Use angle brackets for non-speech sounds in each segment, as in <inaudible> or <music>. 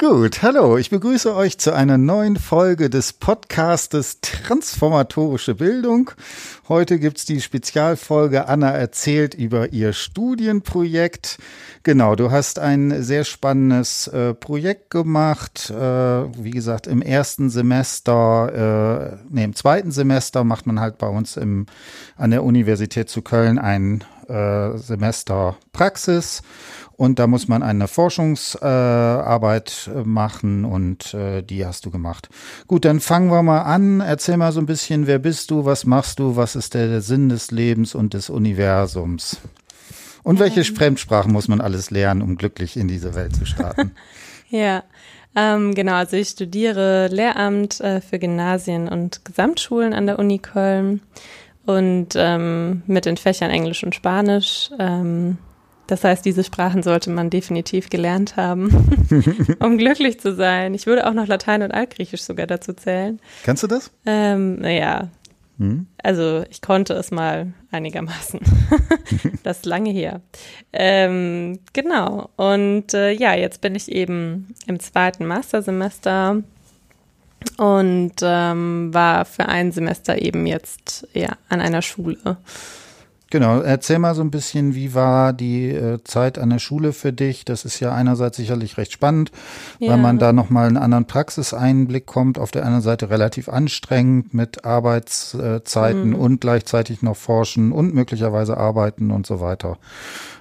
Gut, hallo, ich begrüße euch zu einer neuen Folge des Podcastes Transformatorische Bildung. Heute gibt's die Spezialfolge Anna erzählt über ihr Studienprojekt. Genau, du hast ein sehr spannendes äh, Projekt gemacht. Äh, wie gesagt, im ersten Semester, äh, nee, im zweiten Semester macht man halt bei uns im, an der Universität zu Köln ein äh, Semester Praxis und da muss man eine Forschungsarbeit äh, machen und äh, die hast du gemacht. Gut, dann fangen wir mal an. Erzähl mal so ein bisschen, wer bist du, was machst du, was ist der Sinn des Lebens und des Universums? Und welche ähm. Fremdsprachen muss man alles lernen, um glücklich in diese Welt zu starten? <laughs> ja, ähm, genau, also ich studiere Lehramt äh, für Gymnasien und Gesamtschulen an der Uni Köln und ähm, mit den Fächern Englisch und Spanisch. Ähm, das heißt, diese Sprachen sollte man definitiv gelernt haben, <laughs> um glücklich zu sein. Ich würde auch noch Latein und Altgriechisch sogar dazu zählen. Kannst du das? Ähm, naja. Hm? Also ich konnte es mal einigermaßen. <laughs> das ist lange her. Ähm, genau. Und äh, ja, jetzt bin ich eben im zweiten Mastersemester und ähm, war für ein Semester eben jetzt ja an einer Schule. Genau, erzähl mal so ein bisschen, wie war die äh, Zeit an der Schule für dich? Das ist ja einerseits sicherlich recht spannend, ja. weil man da nochmal einen anderen Praxiseinblick kommt. Auf der anderen Seite relativ anstrengend mit Arbeitszeiten mhm. und gleichzeitig noch forschen und möglicherweise arbeiten und so weiter.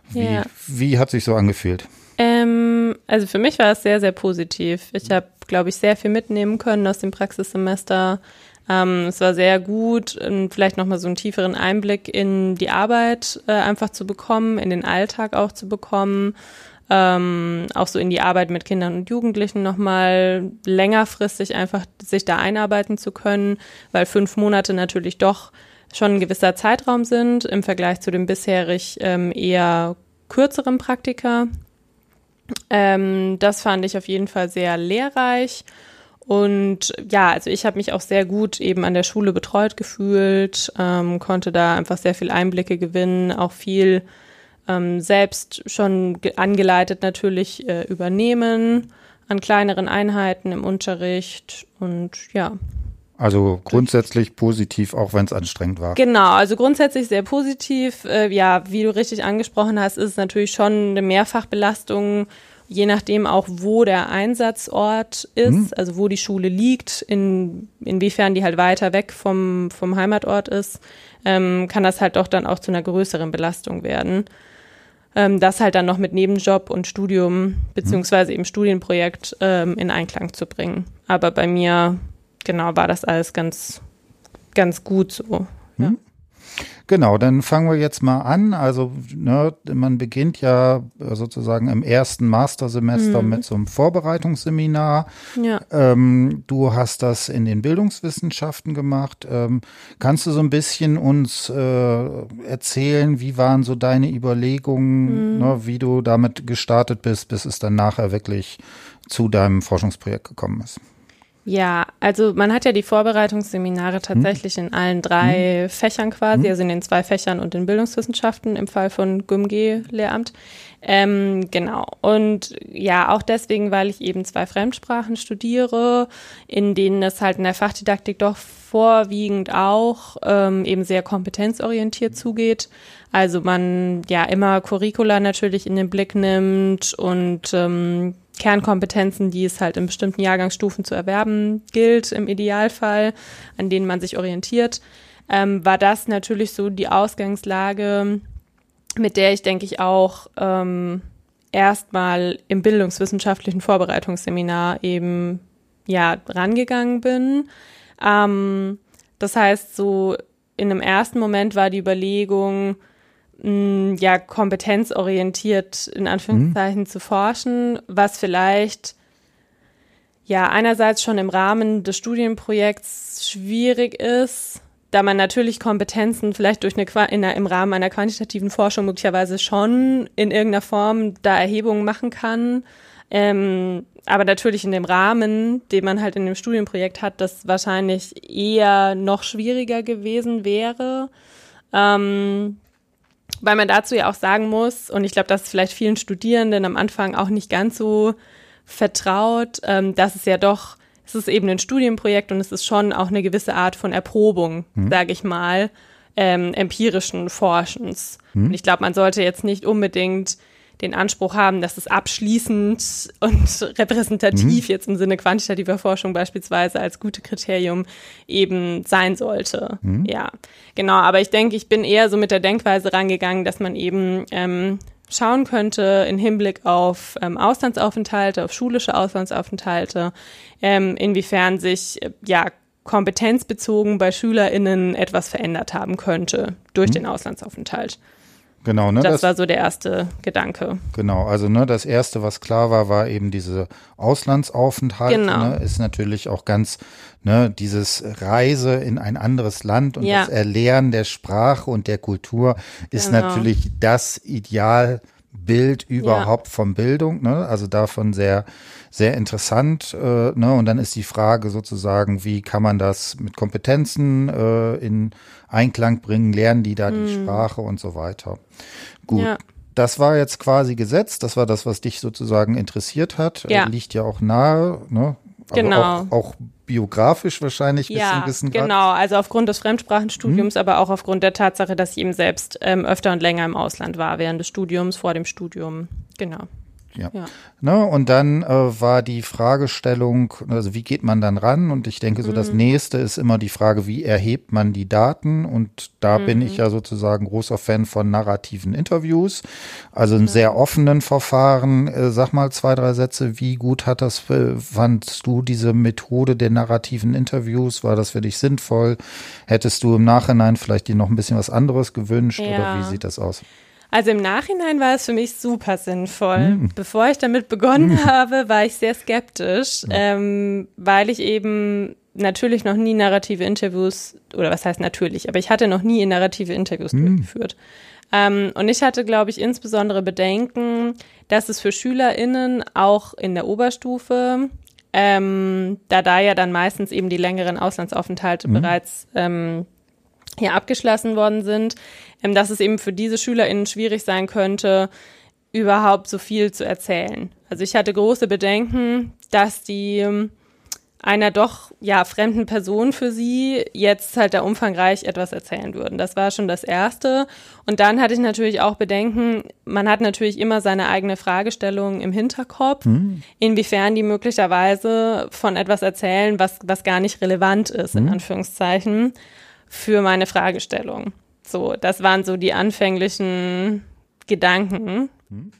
Wie, ja. wie hat sich so angefühlt? Ähm, also für mich war es sehr, sehr positiv. Ich habe, glaube ich, sehr viel mitnehmen können aus dem Praxissemester ähm, es war sehr gut, vielleicht nochmal so einen tieferen Einblick in die Arbeit äh, einfach zu bekommen, in den Alltag auch zu bekommen. Ähm, auch so in die Arbeit mit Kindern und Jugendlichen nochmal längerfristig einfach sich da einarbeiten zu können, weil fünf Monate natürlich doch schon ein gewisser Zeitraum sind im Vergleich zu dem bisherig ähm, eher kürzeren Praktika. Ähm, das fand ich auf jeden Fall sehr lehrreich und ja, also ich habe mich auch sehr gut eben an der Schule betreut gefühlt, ähm, konnte da einfach sehr viel Einblicke gewinnen, auch viel ähm, selbst schon angeleitet natürlich äh, übernehmen an kleineren Einheiten im Unterricht und ja. Also grundsätzlich positiv, auch wenn es anstrengend war. Genau, also grundsätzlich sehr positiv. Äh, ja, wie du richtig angesprochen hast, ist es natürlich schon eine Mehrfachbelastung je nachdem auch, wo der Einsatzort ist, mhm. also wo die Schule liegt, in, inwiefern die halt weiter weg vom, vom Heimatort ist, ähm, kann das halt doch dann auch zu einer größeren Belastung werden. Ähm, das halt dann noch mit Nebenjob und Studium beziehungsweise eben Studienprojekt ähm, in Einklang zu bringen. Aber bei mir, genau, war das alles ganz, ganz gut so. Ja. Genau, dann fangen wir jetzt mal an. Also ne, man beginnt ja sozusagen im ersten Mastersemester mhm. mit so einem Vorbereitungsseminar. Ja. Ähm, du hast das in den Bildungswissenschaften gemacht. Ähm, kannst du so ein bisschen uns äh, erzählen, wie waren so deine Überlegungen, mhm. ne, wie du damit gestartet bist, bis es dann nachher wirklich zu deinem Forschungsprojekt gekommen ist? Ja, also man hat ja die Vorbereitungsseminare hm. tatsächlich hm. in allen drei hm. Fächern quasi, hm. also in den zwei Fächern und in Bildungswissenschaften im Fall von GymG-Lehramt. Ähm, genau. Und ja, auch deswegen, weil ich eben zwei Fremdsprachen studiere, in denen es halt in der Fachdidaktik doch vorwiegend auch ähm, eben sehr kompetenzorientiert zugeht. Also man ja immer Curricula natürlich in den Blick nimmt und ähm, Kernkompetenzen, die es halt in bestimmten Jahrgangsstufen zu erwerben gilt, im Idealfall, an denen man sich orientiert, ähm, war das natürlich so die Ausgangslage, mit der ich, denke ich, auch ähm, erstmal im bildungswissenschaftlichen Vorbereitungsseminar eben ja rangegangen bin. Ähm, das heißt, so in einem ersten Moment war die Überlegung, mh, ja kompetenzorientiert in Anführungszeichen mhm. zu forschen, was vielleicht ja einerseits schon im Rahmen des Studienprojekts schwierig ist, da man natürlich Kompetenzen vielleicht durch eine in der, im Rahmen einer quantitativen Forschung möglicherweise schon in irgendeiner Form da Erhebungen machen kann. Ähm, aber natürlich in dem Rahmen, den man halt in dem Studienprojekt hat, das wahrscheinlich eher noch schwieriger gewesen wäre. Ähm, weil man dazu ja auch sagen muss, und ich glaube, das ist vielleicht vielen Studierenden am Anfang auch nicht ganz so vertraut, ähm, dass es ja doch, es ist eben ein Studienprojekt und es ist schon auch eine gewisse Art von Erprobung, mhm. sage ich mal, ähm, empirischen Forschens. Mhm. Und ich glaube, man sollte jetzt nicht unbedingt den Anspruch haben, dass es abschließend und repräsentativ mhm. jetzt im Sinne quantitativer Forschung beispielsweise als gute Kriterium eben sein sollte. Mhm. Ja, genau. Aber ich denke, ich bin eher so mit der Denkweise rangegangen, dass man eben ähm, schauen könnte in Hinblick auf ähm, Auslandsaufenthalte, auf schulische Auslandsaufenthalte, ähm, inwiefern sich äh, ja kompetenzbezogen bei SchülerInnen etwas verändert haben könnte durch mhm. den Auslandsaufenthalt. Genau, ne? Das, das, war so der erste Gedanke. Genau, also ne, das erste, was klar war, war eben diese Auslandsaufenthalt. Genau. Ne, ist natürlich auch ganz ne, dieses Reise in ein anderes Land und ja. das Erlernen der Sprache und der Kultur ist genau. natürlich das Idealbild überhaupt ja. von Bildung. Ne? Also davon sehr sehr interessant. Äh, ne? Und dann ist die Frage sozusagen, wie kann man das mit Kompetenzen äh, in Einklang bringen, lernen die da die mhm. Sprache und so weiter. Gut. Ja. Das war jetzt quasi gesetzt, das war das, was dich sozusagen interessiert hat. Ja. Äh, liegt ja auch nahe, ne? Aber genau. Auch, auch biografisch wahrscheinlich ja, Wissen genau. Also aufgrund des Fremdsprachenstudiums, hm. aber auch aufgrund der Tatsache, dass ich eben selbst ähm, öfter und länger im Ausland war während des Studiums, vor dem Studium. Genau. Ja. ja. Ne, und dann äh, war die Fragestellung, also wie geht man dann ran? Und ich denke, so mhm. das nächste ist immer die Frage, wie erhebt man die Daten? Und da mhm. bin ich ja sozusagen großer Fan von narrativen Interviews, also einem mhm. sehr offenen Verfahren. Äh, sag mal zwei, drei Sätze, wie gut hat das, äh, fandst du diese Methode der narrativen Interviews? War das für dich sinnvoll? Hättest du im Nachhinein vielleicht dir noch ein bisschen was anderes gewünscht ja. oder wie sieht das aus? Also im Nachhinein war es für mich super sinnvoll. Mhm. Bevor ich damit begonnen mhm. habe, war ich sehr skeptisch, ja. ähm, weil ich eben natürlich noch nie narrative Interviews, oder was heißt natürlich, aber ich hatte noch nie narrative Interviews mhm. durchgeführt. Ähm, und ich hatte, glaube ich, insbesondere Bedenken, dass es für SchülerInnen auch in der Oberstufe, ähm, da da ja dann meistens eben die längeren Auslandsaufenthalte bereits ähm, hier abgeschlossen worden sind, ähm, dass es eben für diese SchülerInnen schwierig sein könnte, überhaupt so viel zu erzählen. Also ich hatte große Bedenken, dass die ähm, einer doch ja fremden Person für sie jetzt halt da umfangreich etwas erzählen würden. Das war schon das erste und dann hatte ich natürlich auch Bedenken, man hat natürlich immer seine eigene Fragestellung im Hinterkopf, mhm. inwiefern die möglicherweise von etwas erzählen, was was gar nicht relevant ist in mhm. Anführungszeichen für meine Fragestellung. So, das waren so die anfänglichen Gedanken. Mhm.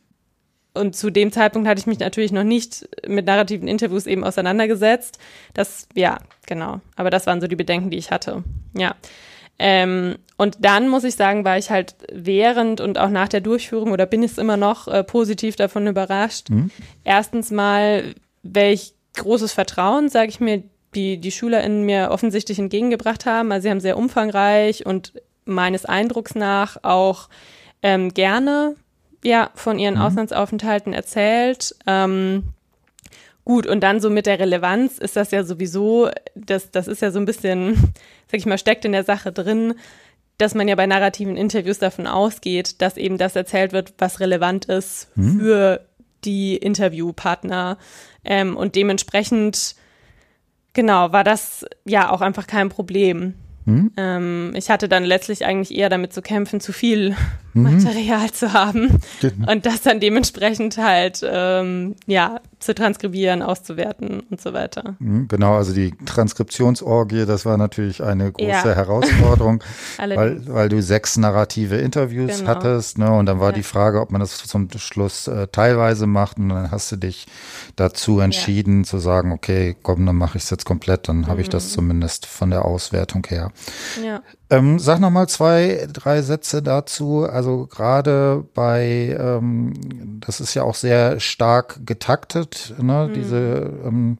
Und zu dem Zeitpunkt hatte ich mich natürlich noch nicht mit narrativen Interviews eben auseinandergesetzt. Das, ja, genau. Aber das waren so die Bedenken, die ich hatte. Ja. Ähm, und dann muss ich sagen, war ich halt während und auch nach der Durchführung oder bin ich immer noch äh, positiv davon überrascht. Mhm. Erstens mal, welch großes Vertrauen, sage ich mir, die, die SchülerInnen mir offensichtlich entgegengebracht haben. Also sie haben sehr umfangreich und meines Eindrucks nach auch ähm, gerne ja, von ihren mhm. Auslandsaufenthalten erzählt. Ähm, gut, und dann so mit der Relevanz ist das ja sowieso, das, das ist ja so ein bisschen, <laughs> sag ich mal, steckt in der Sache drin, dass man ja bei narrativen Interviews davon ausgeht, dass eben das erzählt wird, was relevant ist mhm. für die Interviewpartner. Ähm, und dementsprechend Genau, war das ja auch einfach kein Problem. Hm? Ähm, ich hatte dann letztlich eigentlich eher damit zu kämpfen, zu viel. Material zu haben genau. und das dann dementsprechend halt ähm, ja zu transkribieren, auszuwerten und so weiter. Mhm, genau, also die Transkriptionsorgie, das war natürlich eine große ja. Herausforderung, <laughs> weil, weil du sechs narrative Interviews genau. hattest, ne? Und dann war ja. die Frage, ob man das zum Schluss äh, teilweise macht und dann hast du dich dazu entschieden ja. zu sagen, okay, komm, dann mache ich es jetzt komplett, dann habe mhm. ich das mhm. zumindest von der Auswertung her. Ähm, sag noch mal zwei, drei Sätze dazu. Also gerade bei, ähm, das ist ja auch sehr stark getaktet, ne? Mhm. diese ähm,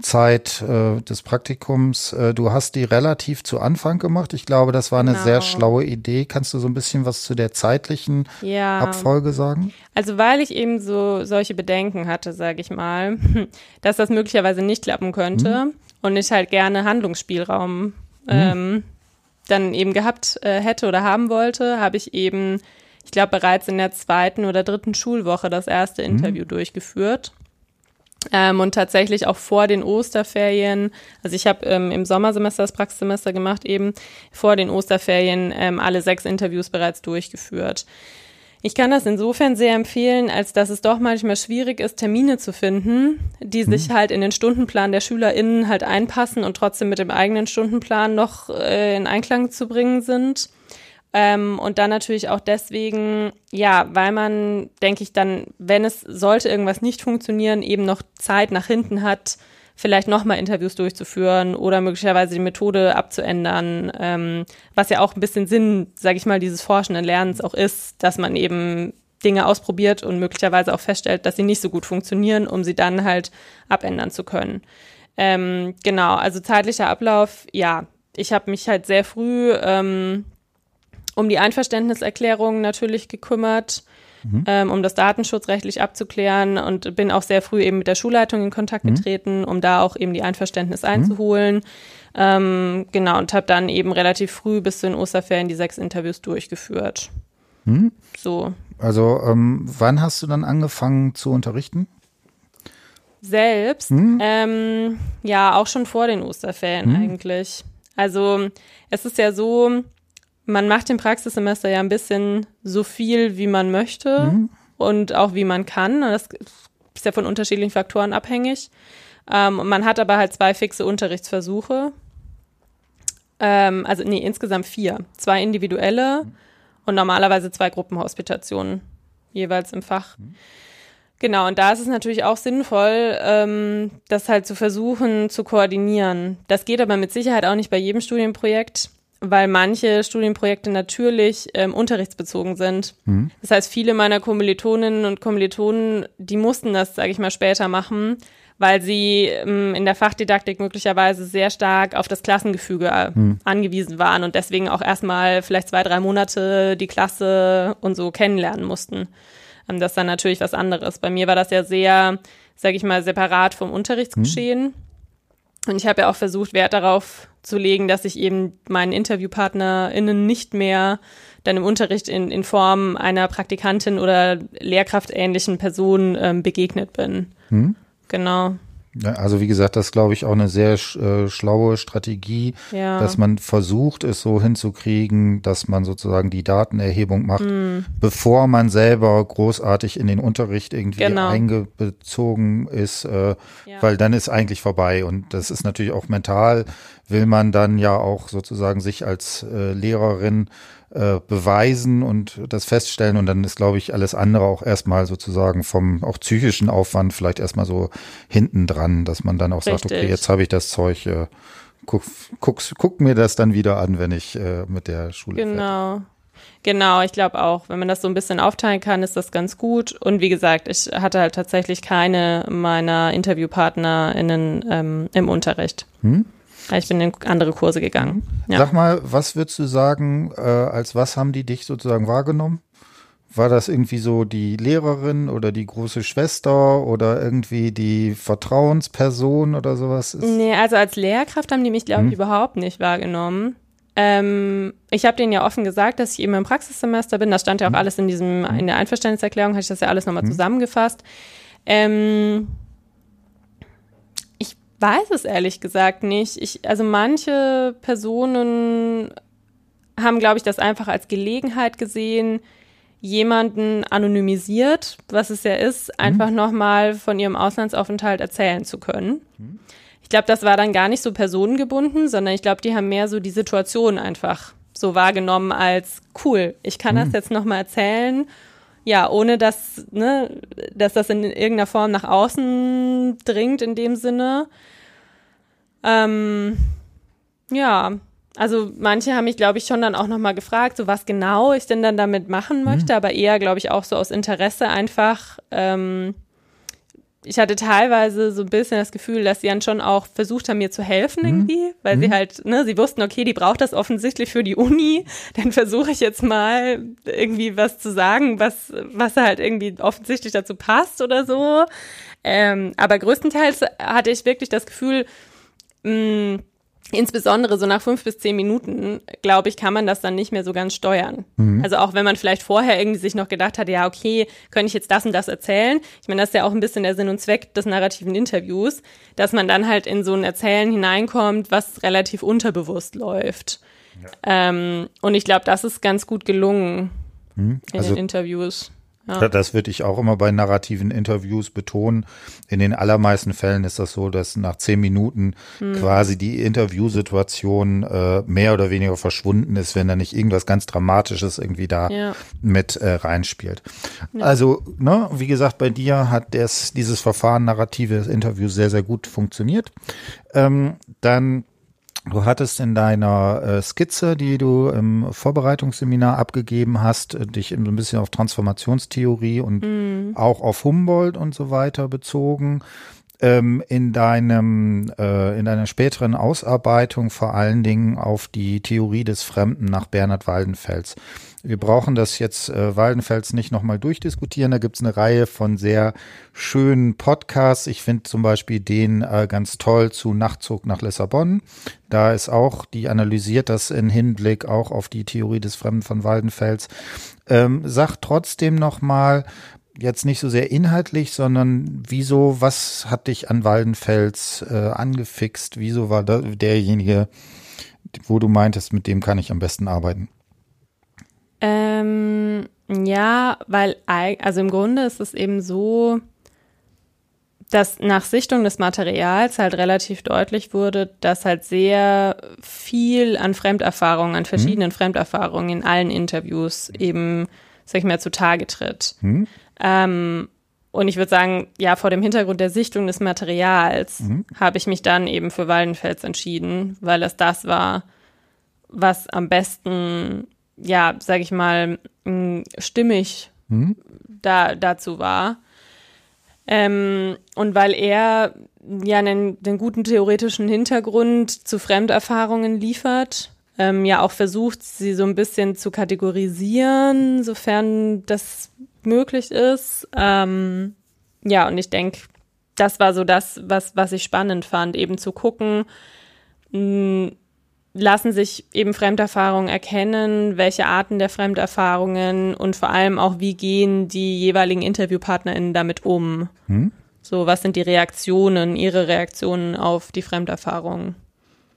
Zeit äh, des Praktikums. Äh, du hast die relativ zu Anfang gemacht. Ich glaube, das war eine genau. sehr schlaue Idee. Kannst du so ein bisschen was zu der zeitlichen ja. Abfolge sagen? Also weil ich eben so solche Bedenken hatte, sage ich mal, <laughs> dass das möglicherweise nicht klappen könnte mhm. und ich halt gerne Handlungsspielraum mhm. ähm, dann eben gehabt äh, hätte oder haben wollte, habe ich eben, ich glaube, bereits in der zweiten oder dritten Schulwoche das erste mhm. Interview durchgeführt. Ähm, und tatsächlich auch vor den Osterferien, also ich habe ähm, im Sommersemester das Praxissemester gemacht, eben vor den Osterferien ähm, alle sechs Interviews bereits durchgeführt. Ich kann das insofern sehr empfehlen, als dass es doch manchmal schwierig ist, Termine zu finden, die sich mhm. halt in den Stundenplan der SchülerInnen halt einpassen und trotzdem mit dem eigenen Stundenplan noch äh, in Einklang zu bringen sind. Ähm, und dann natürlich auch deswegen, ja, weil man, denke ich, dann, wenn es sollte irgendwas nicht funktionieren, eben noch Zeit nach hinten hat, vielleicht nochmal Interviews durchzuführen oder möglicherweise die Methode abzuändern, ähm, was ja auch ein bisschen Sinn, sage ich mal, dieses forschenden Lernens auch ist, dass man eben Dinge ausprobiert und möglicherweise auch feststellt, dass sie nicht so gut funktionieren, um sie dann halt abändern zu können. Ähm, genau, also zeitlicher Ablauf, ja, ich habe mich halt sehr früh ähm, um die Einverständniserklärung natürlich gekümmert, mhm. ähm, um das datenschutzrechtlich abzuklären und bin auch sehr früh eben mit der Schulleitung in Kontakt mhm. getreten, um da auch eben die Einverständnis einzuholen. Mhm. Ähm, genau, und habe dann eben relativ früh bis zu den Osterferien die sechs Interviews durchgeführt. Mhm. So. Also, ähm, wann hast du dann angefangen zu unterrichten? Selbst, mhm. ähm, ja, auch schon vor den Osterferien mhm. eigentlich. Also, es ist ja so, man macht im Praxissemester ja ein bisschen so viel, wie man möchte mhm. und auch wie man kann. Das ist ja von unterschiedlichen Faktoren abhängig. Ähm, man hat aber halt zwei fixe Unterrichtsversuche. Ähm, also, nee, insgesamt vier. Zwei individuelle mhm. und normalerweise zwei Gruppenhospitationen jeweils im Fach. Mhm. Genau, und da ist es natürlich auch sinnvoll, ähm, das halt zu versuchen zu koordinieren. Das geht aber mit Sicherheit auch nicht bei jedem Studienprojekt weil manche Studienprojekte natürlich ähm, unterrichtsbezogen sind. Mhm. Das heißt, viele meiner Kommilitoninnen und Kommilitonen, die mussten das, sage ich mal, später machen, weil sie ähm, in der Fachdidaktik möglicherweise sehr stark auf das Klassengefüge äh, mhm. angewiesen waren und deswegen auch erstmal vielleicht zwei, drei Monate die Klasse und so kennenlernen mussten. Ähm, das ist dann natürlich was anderes. Bei mir war das ja sehr, sage ich mal, separat vom Unterrichtsgeschehen. Mhm. Und ich habe ja auch versucht, Wert darauf zu legen, dass ich eben meinen InterviewpartnerInnen nicht mehr dann im Unterricht in, in Form einer Praktikantin oder lehrkraftähnlichen Person ähm, begegnet bin. Hm? Genau. Ja, also wie gesagt, das glaube ich auch eine sehr äh, schlaue Strategie, ja. dass man versucht, es so hinzukriegen, dass man sozusagen die Datenerhebung macht, mm. bevor man selber großartig in den Unterricht irgendwie genau. eingezogen ist, äh, ja. weil dann ist eigentlich vorbei und das ist natürlich auch mental, will man dann ja auch sozusagen sich als äh, Lehrerin äh, beweisen und das feststellen. Und dann ist, glaube ich, alles andere auch erstmal sozusagen vom auch psychischen Aufwand vielleicht erstmal so hinten dran, dass man dann auch Richtig. sagt, okay, jetzt habe ich das Zeug, äh, guck, guck, guck mir das dann wieder an, wenn ich äh, mit der Schule Genau. Fertig. Genau, ich glaube auch, wenn man das so ein bisschen aufteilen kann, ist das ganz gut. Und wie gesagt, ich hatte halt tatsächlich keine meiner InterviewpartnerInnen ähm, im Unterricht. Hm? Ich bin in andere Kurse gegangen. Ja. Sag mal, was würdest du sagen, äh, als was haben die dich sozusagen wahrgenommen? War das irgendwie so die Lehrerin oder die große Schwester oder irgendwie die Vertrauensperson oder sowas? Nee, also als Lehrkraft haben die mich, glaube ich, hm. überhaupt nicht wahrgenommen. Ähm, ich habe denen ja offen gesagt, dass ich eben im Praxissemester bin. Das stand ja auch hm. alles in diesem, in der Einverständniserklärung, hatte ich das ja alles nochmal hm. zusammengefasst. Ähm, weiß es ehrlich gesagt nicht. Ich, also manche Personen haben, glaube ich, das einfach als Gelegenheit gesehen, jemanden anonymisiert, was es ja ist, mhm. einfach nochmal von ihrem Auslandsaufenthalt erzählen zu können. Mhm. Ich glaube, das war dann gar nicht so personengebunden, sondern ich glaube, die haben mehr so die Situation einfach so wahrgenommen als cool, ich kann mhm. das jetzt nochmal erzählen ja, ohne dass, ne, dass das in irgendeiner Form nach außen dringt in dem Sinne. Ähm, ja, also manche haben mich, glaube ich, schon dann auch nochmal gefragt, so was genau ich denn dann damit machen mhm. möchte, mhm. aber eher, glaube ich, auch so aus Interesse einfach. Ähm, ich hatte teilweise so ein bisschen das Gefühl, dass sie dann schon auch versucht haben, mir zu helfen mhm. irgendwie, weil mhm. sie halt, ne, sie wussten, okay, die braucht das offensichtlich für die Uni, <laughs> dann versuche ich jetzt mal irgendwie was zu sagen, was, was halt irgendwie offensichtlich dazu passt oder so. Ähm, aber größtenteils hatte ich wirklich das Gefühl, mh, mm, insbesondere so nach fünf bis zehn Minuten, glaube ich, kann man das dann nicht mehr so ganz steuern. Mhm. Also auch wenn man vielleicht vorher irgendwie sich noch gedacht hat, ja, okay, könnte ich jetzt das und das erzählen. Ich meine, das ist ja auch ein bisschen der Sinn und Zweck des narrativen Interviews, dass man dann halt in so ein Erzählen hineinkommt, was relativ unterbewusst läuft. Ja. Ähm, und ich glaube, das ist ganz gut gelungen mhm. in also, den Interviews. Ja. Das würde ich auch immer bei narrativen Interviews betonen. In den allermeisten Fällen ist das so, dass nach zehn Minuten hm. quasi die Interviewsituation äh, mehr oder weniger verschwunden ist, wenn da nicht irgendwas ganz Dramatisches irgendwie da ja. mit äh, reinspielt. Ja. Also, ne, wie gesagt, bei dir hat das, dieses Verfahren narratives Interview sehr, sehr gut funktioniert. Ähm, dann Du hattest in deiner äh, Skizze, die du im Vorbereitungsseminar abgegeben hast, äh, dich so ein bisschen auf Transformationstheorie und mhm. auch auf Humboldt und so weiter bezogen. Ähm, in deinem, äh, in deiner späteren Ausarbeitung vor allen Dingen auf die Theorie des Fremden nach Bernhard Waldenfels. Wir brauchen das jetzt äh, Waldenfels nicht nochmal durchdiskutieren. Da gibt's eine Reihe von sehr schönen Podcasts. Ich finde zum Beispiel den äh, ganz toll zu Nachtzug nach Lissabon. Da ist auch, die analysiert das in Hinblick auch auf die Theorie des Fremden von Waldenfels. Ähm, sagt trotzdem nochmal, jetzt nicht so sehr inhaltlich, sondern wieso, was hat dich an Waldenfels äh, angefixt? Wieso war da derjenige, wo du meintest, mit dem kann ich am besten arbeiten? Ähm, ja, weil, also im Grunde ist es eben so, dass nach Sichtung des Materials halt relativ deutlich wurde, dass halt sehr viel an Fremderfahrungen, an verschiedenen mhm. Fremderfahrungen in allen Interviews eben, sag ich mal, zutage tritt. Mhm. Ähm, und ich würde sagen, ja, vor dem Hintergrund der Sichtung des Materials mhm. habe ich mich dann eben für Waldenfels entschieden, weil es das war, was am besten ja, sag ich mal, stimmig mhm. da, dazu war. Ähm, und weil er ja einen, den guten theoretischen Hintergrund zu Fremderfahrungen liefert, ähm, ja auch versucht, sie so ein bisschen zu kategorisieren, sofern das möglich ist. Ähm, ja, und ich denke, das war so das, was, was ich spannend fand, eben zu gucken, mh, lassen sich eben Fremderfahrungen erkennen, welche Arten der Fremderfahrungen und vor allem auch, wie gehen die jeweiligen InterviewpartnerInnen damit um? Hm? So, was sind die Reaktionen, ihre Reaktionen auf die Fremderfahrungen?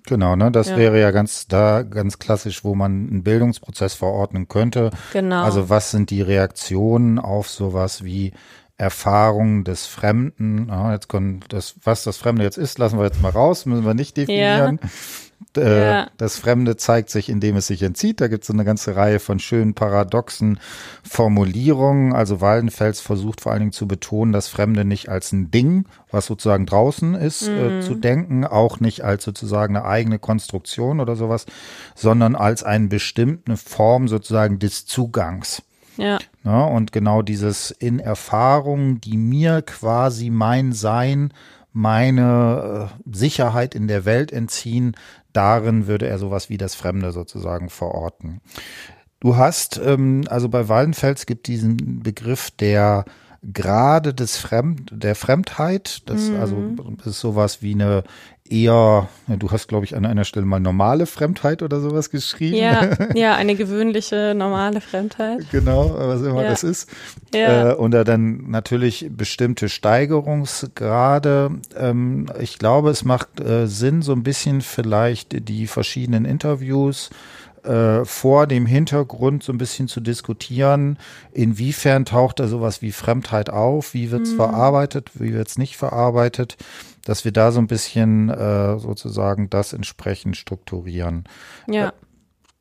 Genau, ne, das ja. wäre ja ganz da ganz klassisch, wo man einen Bildungsprozess verordnen könnte. Genau. Also was sind die Reaktionen auf sowas wie Erfahrung des Fremden? Ja, jetzt können das, was das Fremde jetzt ist, lassen wir jetzt mal raus, müssen wir nicht definieren. Ja. Äh, ja. Das Fremde zeigt sich, indem es sich entzieht. Da gibt es eine ganze Reihe von schönen paradoxen Formulierungen. Also Waldenfels versucht vor allen Dingen zu betonen, das Fremde nicht als ein Ding, was sozusagen draußen ist, äh, mhm. äh, zu denken, auch nicht als sozusagen eine eigene Konstruktion oder sowas, sondern als eine bestimmte Form sozusagen des Zugangs. Ja. ja. Und genau dieses in Erfahrung, die mir quasi mein Sein meine äh, Sicherheit in der Welt entziehen, darin würde er sowas wie das Fremde sozusagen verorten. Du hast, ähm, also bei Wallenfels gibt diesen Begriff der Grade des Fremd, der Fremdheit. Das mhm. also ist sowas wie eine eher, du hast, glaube ich, an einer Stelle mal normale Fremdheit oder sowas geschrieben. Ja, <laughs> ja, eine gewöhnliche normale Fremdheit. genau, was immer ja. das ist. Ja. Äh, und da dann natürlich bestimmte Steigerungsgrade. Ähm, ich glaube, es macht äh, Sinn, so ein bisschen vielleicht die verschiedenen Interviews äh, vor dem Hintergrund so ein bisschen zu diskutieren, inwiefern taucht da sowas wie Fremdheit auf, wie wird es mhm. verarbeitet, wie wird es nicht verarbeitet, dass wir da so ein bisschen äh, sozusagen das entsprechend strukturieren. Ja. Äh,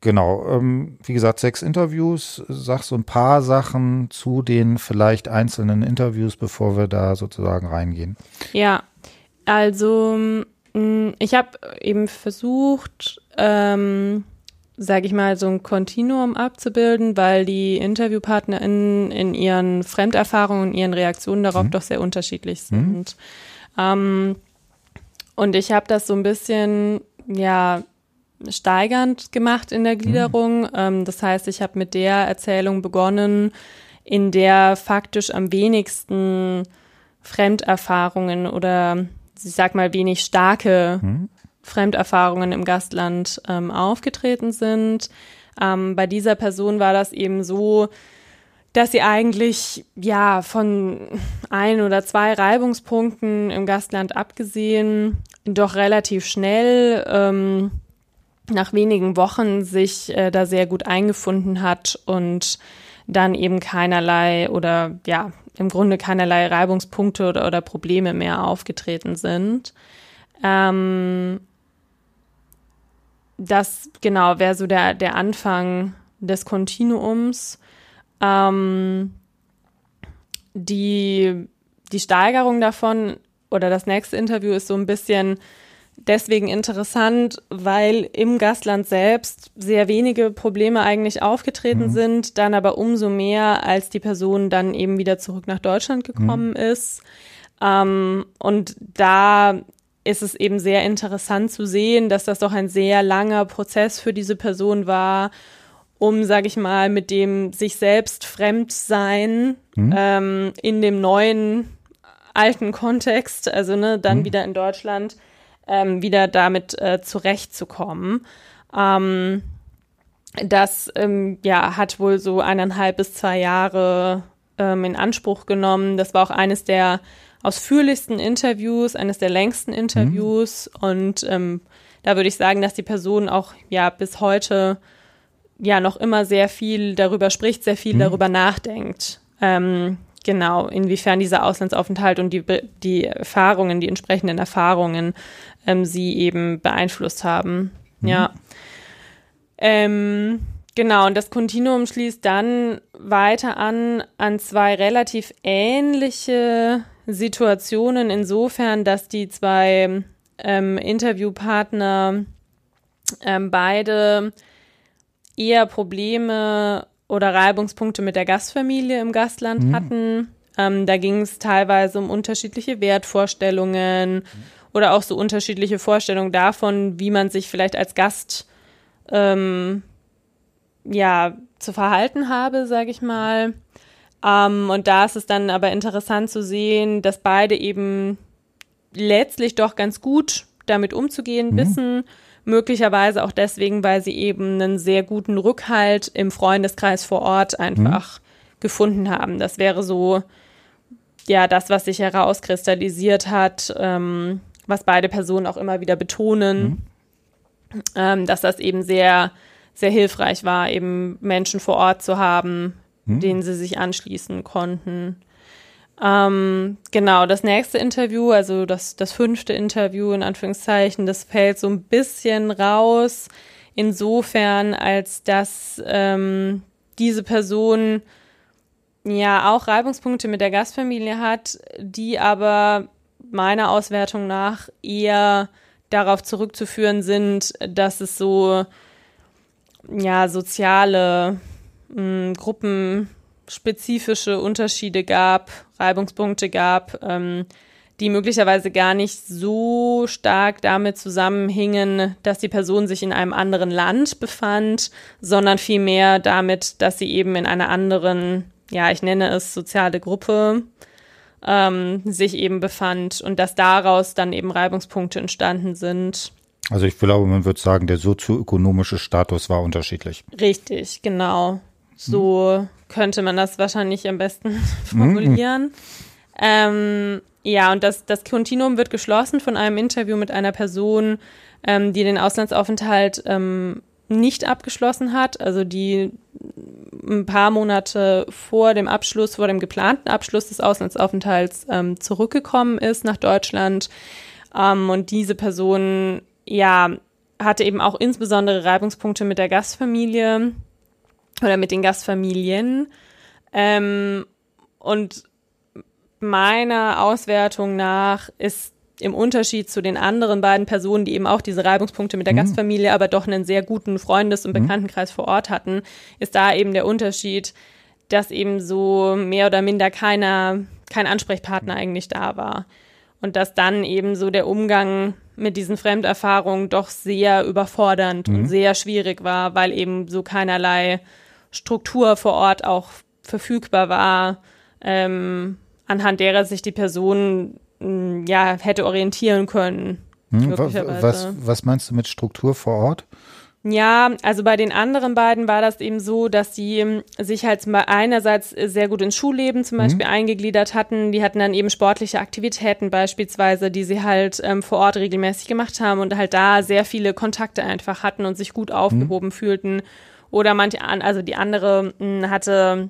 Genau, ähm, wie gesagt, sechs Interviews. Sag so ein paar Sachen zu den vielleicht einzelnen Interviews, bevor wir da sozusagen reingehen. Ja, also mm, ich habe eben versucht, ähm, sage ich mal, so ein Kontinuum abzubilden, weil die InterviewpartnerInnen in ihren Fremderfahrungen und ihren Reaktionen darauf mhm. doch sehr unterschiedlich mhm. sind. Mhm. Ähm, und ich habe das so ein bisschen, ja, steigernd gemacht in der Gliederung. Mhm. Ähm, das heißt, ich habe mit der Erzählung begonnen, in der faktisch am wenigsten Fremderfahrungen oder ich sag mal wenig starke mhm Fremderfahrungen im Gastland ähm, aufgetreten sind. Ähm, bei dieser Person war das eben so, dass sie eigentlich ja von ein oder zwei Reibungspunkten im Gastland abgesehen doch relativ schnell ähm, nach wenigen Wochen sich äh, da sehr gut eingefunden hat und dann eben keinerlei oder ja im Grunde keinerlei Reibungspunkte oder, oder Probleme mehr aufgetreten sind. Ähm, das genau wäre so der, der Anfang des Kontinuums. Ähm, die, die Steigerung davon oder das nächste Interview ist so ein bisschen deswegen interessant, weil im Gastland selbst sehr wenige Probleme eigentlich aufgetreten mhm. sind, dann aber umso mehr, als die Person dann eben wieder zurück nach Deutschland gekommen mhm. ist. Ähm, und da ist es eben sehr interessant zu sehen, dass das doch ein sehr langer Prozess für diese Person war, um, sage ich mal, mit dem sich selbst fremd sein mhm. ähm, in dem neuen alten Kontext, also ne, dann mhm. wieder in Deutschland, ähm, wieder damit äh, zurechtzukommen. Ähm, das ähm, ja, hat wohl so eineinhalb bis zwei Jahre ähm, in Anspruch genommen. Das war auch eines der ausführlichsten Interviews, eines der längsten Interviews. Mhm. Und ähm, da würde ich sagen, dass die Person auch ja bis heute ja noch immer sehr viel darüber spricht, sehr viel mhm. darüber nachdenkt. Ähm, genau, inwiefern dieser Auslandsaufenthalt und die, die Erfahrungen, die entsprechenden Erfahrungen ähm, sie eben beeinflusst haben. Mhm. Ja. Ähm, genau, und das Kontinuum schließt dann weiter an an zwei relativ ähnliche Situationen insofern, dass die zwei ähm, Interviewpartner ähm, beide eher Probleme oder Reibungspunkte mit der Gastfamilie im Gastland mhm. hatten. Ähm, da ging es teilweise um unterschiedliche Wertvorstellungen mhm. oder auch so unterschiedliche Vorstellungen davon, wie man sich vielleicht als Gast ähm, ja zu verhalten habe, sage ich mal. Ähm, und da ist es dann aber interessant zu sehen, dass beide eben letztlich doch ganz gut damit umzugehen mhm. wissen. Möglicherweise auch deswegen, weil sie eben einen sehr guten Rückhalt im Freundeskreis vor Ort einfach mhm. gefunden haben. Das wäre so, ja, das, was sich herauskristallisiert hat, ähm, was beide Personen auch immer wieder betonen, mhm. ähm, dass das eben sehr, sehr hilfreich war, eben Menschen vor Ort zu haben, hm. denen sie sich anschließen konnten. Ähm, genau, das nächste Interview, also das, das fünfte Interview in Anführungszeichen, das fällt so ein bisschen raus, insofern, als dass ähm, diese Person ja auch Reibungspunkte mit der Gastfamilie hat, die aber meiner Auswertung nach eher darauf zurückzuführen sind, dass es so ja soziale mh, gruppenspezifische Unterschiede gab, Reibungspunkte gab, ähm, die möglicherweise gar nicht so stark damit zusammenhingen, dass die Person sich in einem anderen Land befand, sondern vielmehr damit, dass sie eben in einer anderen, ja, ich nenne es soziale Gruppe, ähm, sich eben befand und dass daraus dann eben Reibungspunkte entstanden sind. Also ich glaube, man würde sagen, der sozioökonomische Status war unterschiedlich. Richtig, genau. So mhm. könnte man das wahrscheinlich am besten <laughs> formulieren. Mhm. Ähm, ja, und das, das Kontinuum wird geschlossen von einem Interview mit einer Person, ähm, die den Auslandsaufenthalt ähm, nicht abgeschlossen hat, also die ein paar Monate vor dem Abschluss, vor dem geplanten Abschluss des Auslandsaufenthalts ähm, zurückgekommen ist nach Deutschland. Ähm, und diese Person, ja, hatte eben auch insbesondere Reibungspunkte mit der Gastfamilie oder mit den Gastfamilien. Ähm, und meiner Auswertung nach ist im Unterschied zu den anderen beiden Personen, die eben auch diese Reibungspunkte mit der mhm. Gastfamilie, aber doch einen sehr guten Freundes- und mhm. Bekanntenkreis vor Ort hatten, ist da eben der Unterschied, dass eben so mehr oder minder keiner, kein Ansprechpartner eigentlich da war. Und dass dann eben so der Umgang mit diesen Fremderfahrungen doch sehr überfordernd mhm. und sehr schwierig war, weil eben so keinerlei Struktur vor Ort auch verfügbar war, ähm, anhand derer sich die Person mm, ja hätte orientieren können Hm, was, was meinst du mit Struktur vor Ort? Ja, also bei den anderen beiden war das eben so, dass sie ähm, sich halt einerseits sehr gut ins Schulleben zum mhm. Beispiel mhm. eingegliedert hatten. Die hatten dann eben sportliche Aktivitäten beispielsweise, die sie halt ähm, vor Ort regelmäßig gemacht haben und halt da sehr viele Kontakte einfach hatten und sich gut aufgehoben mhm. fühlten. Oder manche, also die andere mh, hm, hatte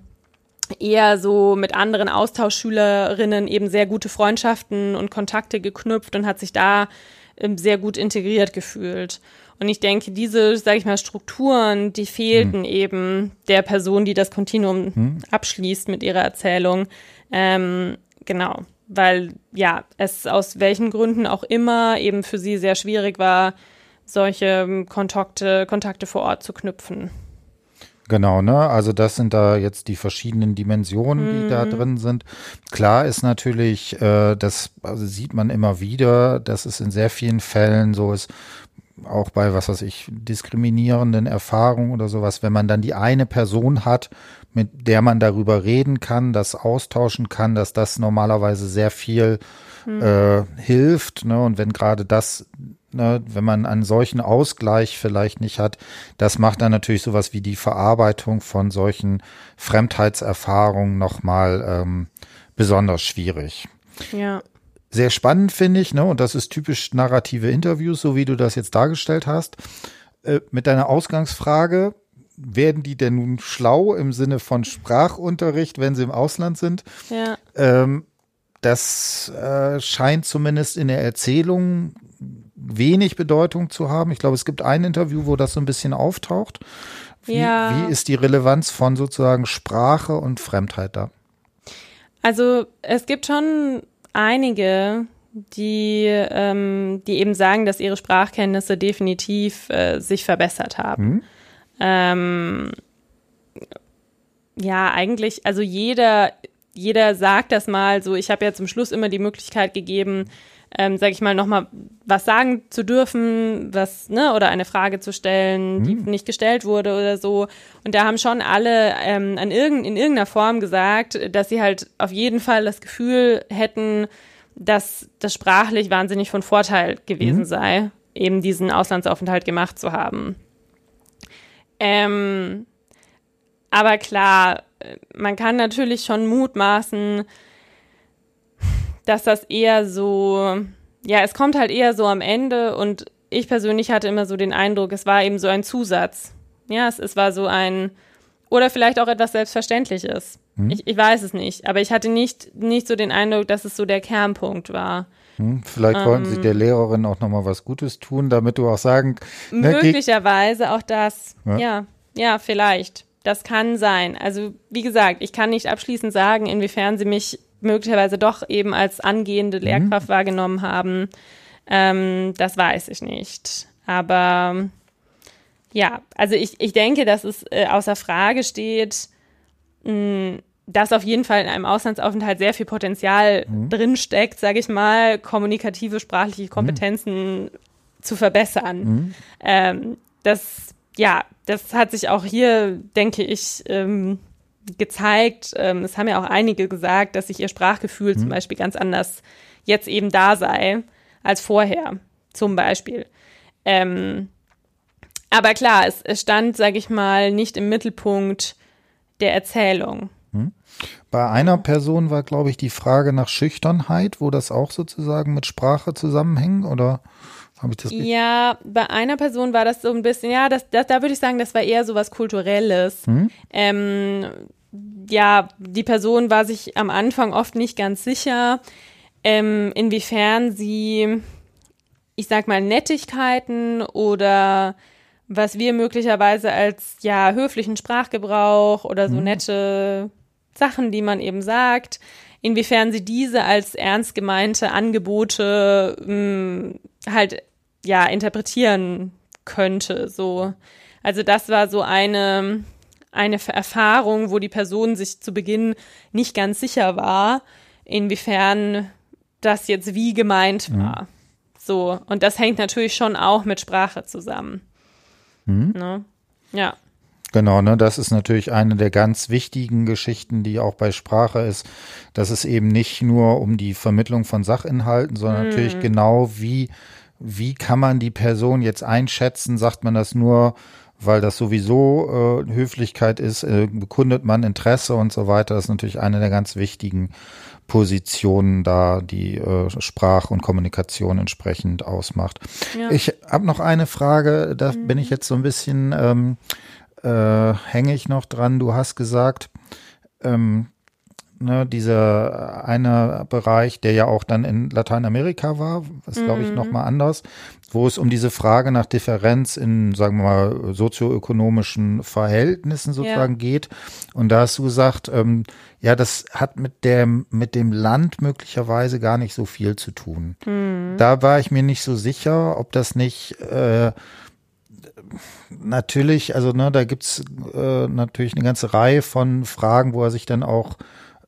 eher so mit anderen Austauschschülerinnen eben sehr gute Freundschaften und Kontakte geknüpft und hat sich da ähm, sehr gut integriert gefühlt. Und ich denke, diese, sage ich mal, Strukturen, die fehlten hm. eben der Person, die das Kontinuum hm. abschließt mit ihrer Erzählung. Ähm, genau, weil ja, es aus welchen Gründen auch immer eben für sie sehr schwierig war, solche ähm, Kontakte, Kontakte vor Ort zu knüpfen. Genau, ne? Also das sind da jetzt die verschiedenen Dimensionen, die mhm. da drin sind. Klar ist natürlich, äh, das also sieht man immer wieder, dass es in sehr vielen Fällen so ist, auch bei, was weiß ich, diskriminierenden Erfahrungen oder sowas, wenn man dann die eine Person hat, mit der man darüber reden kann, das austauschen kann, dass das normalerweise sehr viel hm. äh, hilft. Ne? Und wenn gerade das, ne, wenn man einen solchen Ausgleich vielleicht nicht hat, das macht dann natürlich sowas wie die Verarbeitung von solchen Fremdheitserfahrungen nochmal ähm, besonders schwierig. Ja sehr spannend, finde ich, ne? Und das ist typisch narrative Interviews, so wie du das jetzt dargestellt hast. Äh, mit deiner Ausgangsfrage, werden die denn nun schlau im Sinne von Sprachunterricht, wenn sie im Ausland sind? Ja. Ähm, das äh, scheint zumindest in der Erzählung wenig Bedeutung zu haben. Ich glaube, es gibt ein Interview, wo das so ein bisschen auftaucht. Wie, ja. wie ist die Relevanz von sozusagen Sprache und Fremdheit da? Also es gibt schon einige, die, ähm, die eben sagen, dass ihre Sprachkenntnisse definitiv äh, sich verbessert haben. Mhm. Ähm, ja, eigentlich, also jeder, jeder sagt das mal so. Ich habe ja zum Schluss immer die Möglichkeit gegeben, ähm, sage ich mal, nochmal was sagen zu dürfen, was, ne, oder eine Frage zu stellen, die mhm. nicht gestellt wurde oder so. Und da haben schon alle ähm, an irgend, in irgendeiner Form gesagt, dass sie halt auf jeden Fall das Gefühl hätten, dass das sprachlich wahnsinnig von Vorteil gewesen mhm. sei, eben diesen Auslandsaufenthalt gemacht zu haben. Ähm, aber klar, man kann natürlich schon mutmaßen, dass das eher so, ja, es kommt halt eher so am Ende und ich persönlich hatte immer so den Eindruck, es war eben so ein Zusatz. Ja, es, es war so ein, oder vielleicht auch etwas Selbstverständliches. Hm? Ich, ich weiß es nicht, aber ich hatte nicht, nicht so den Eindruck, dass es so der Kernpunkt war. Hm, vielleicht ähm, wollten sie der Lehrerin auch nochmal was Gutes tun, damit du auch sagen. Ne, möglicherweise auch das. Ja. ja, ja, vielleicht. Das kann sein. Also, wie gesagt, ich kann nicht abschließend sagen, inwiefern sie mich möglicherweise doch eben als angehende mhm. Lehrkraft mhm. wahrgenommen haben. Ähm, das weiß ich nicht. Aber ja, also ich, ich denke, dass es äh, außer Frage steht, mh, dass auf jeden Fall in einem Auslandsaufenthalt sehr viel Potenzial mhm. drinsteckt, sage ich mal, kommunikative, sprachliche Kompetenzen mhm. zu verbessern. Mhm. Ähm, das, ja, das hat sich auch hier, denke ich, ähm, gezeigt. Ähm, es haben ja auch einige gesagt, dass sich ihr Sprachgefühl mhm. zum Beispiel ganz anders jetzt eben da sei als vorher, zum Beispiel. Ähm, aber klar, es, es stand, sage ich mal, nicht im Mittelpunkt der Erzählung. Hm. Bei einer Person war, glaube ich, die Frage nach Schüchternheit, wo das auch sozusagen mit Sprache zusammenhängt, oder habe ich das? Ja, bei einer Person war das so ein bisschen, ja, das, das da würde ich sagen, das war eher so was Kulturelles. Hm? Ähm, ja, die Person war sich am Anfang oft nicht ganz sicher, ähm, inwiefern sie, ich sag mal, Nettigkeiten oder was wir möglicherweise als ja höflichen Sprachgebrauch oder so mhm. nette Sachen, die man eben sagt, inwiefern sie diese als ernst gemeinte Angebote mh, hm, halt ja interpretieren könnte. So, also das war so eine eine Erfahrung, wo die Person sich zu Beginn nicht ganz sicher war, inwiefern das jetzt wie gemeint mhm. war. Mhm. So und das hängt natürlich schon auch mit Sprache zusammen. Mhm. Ne? Ja. Genau, ne, das ist natürlich eine der ganz wichtigen Geschichten, die auch bei Sprache ist, dass es eben nicht nur um die Vermittlung von Sachinhalten, sondern mhm. natürlich genau wie wie kann man die Person jetzt einschätzen? Sagt man das nur, weil das sowieso äh, Höflichkeit ist, äh, bekundet man Interesse und so weiter. Das ist natürlich eine der ganz wichtigen Positionen da, die äh, Sprach- und Kommunikation entsprechend ausmacht. Ja. Ich habe noch eine Frage, da mhm. bin ich jetzt so ein bisschen, ähm, äh, hänge ich noch dran. Du hast gesagt, ähm, ne, dieser eine Bereich, der ja auch dann in Lateinamerika war, ist mhm. glaube ich nochmal anders, wo es um diese Frage nach Differenz in, sagen wir mal, sozioökonomischen Verhältnissen sozusagen ja. geht. Und da hast du gesagt, ähm, ja, das hat mit dem, mit dem Land möglicherweise gar nicht so viel zu tun. Mhm. Da war ich mir nicht so sicher, ob das nicht äh, natürlich, also ne, da gibt's äh, natürlich eine ganze Reihe von Fragen, wo er sich dann auch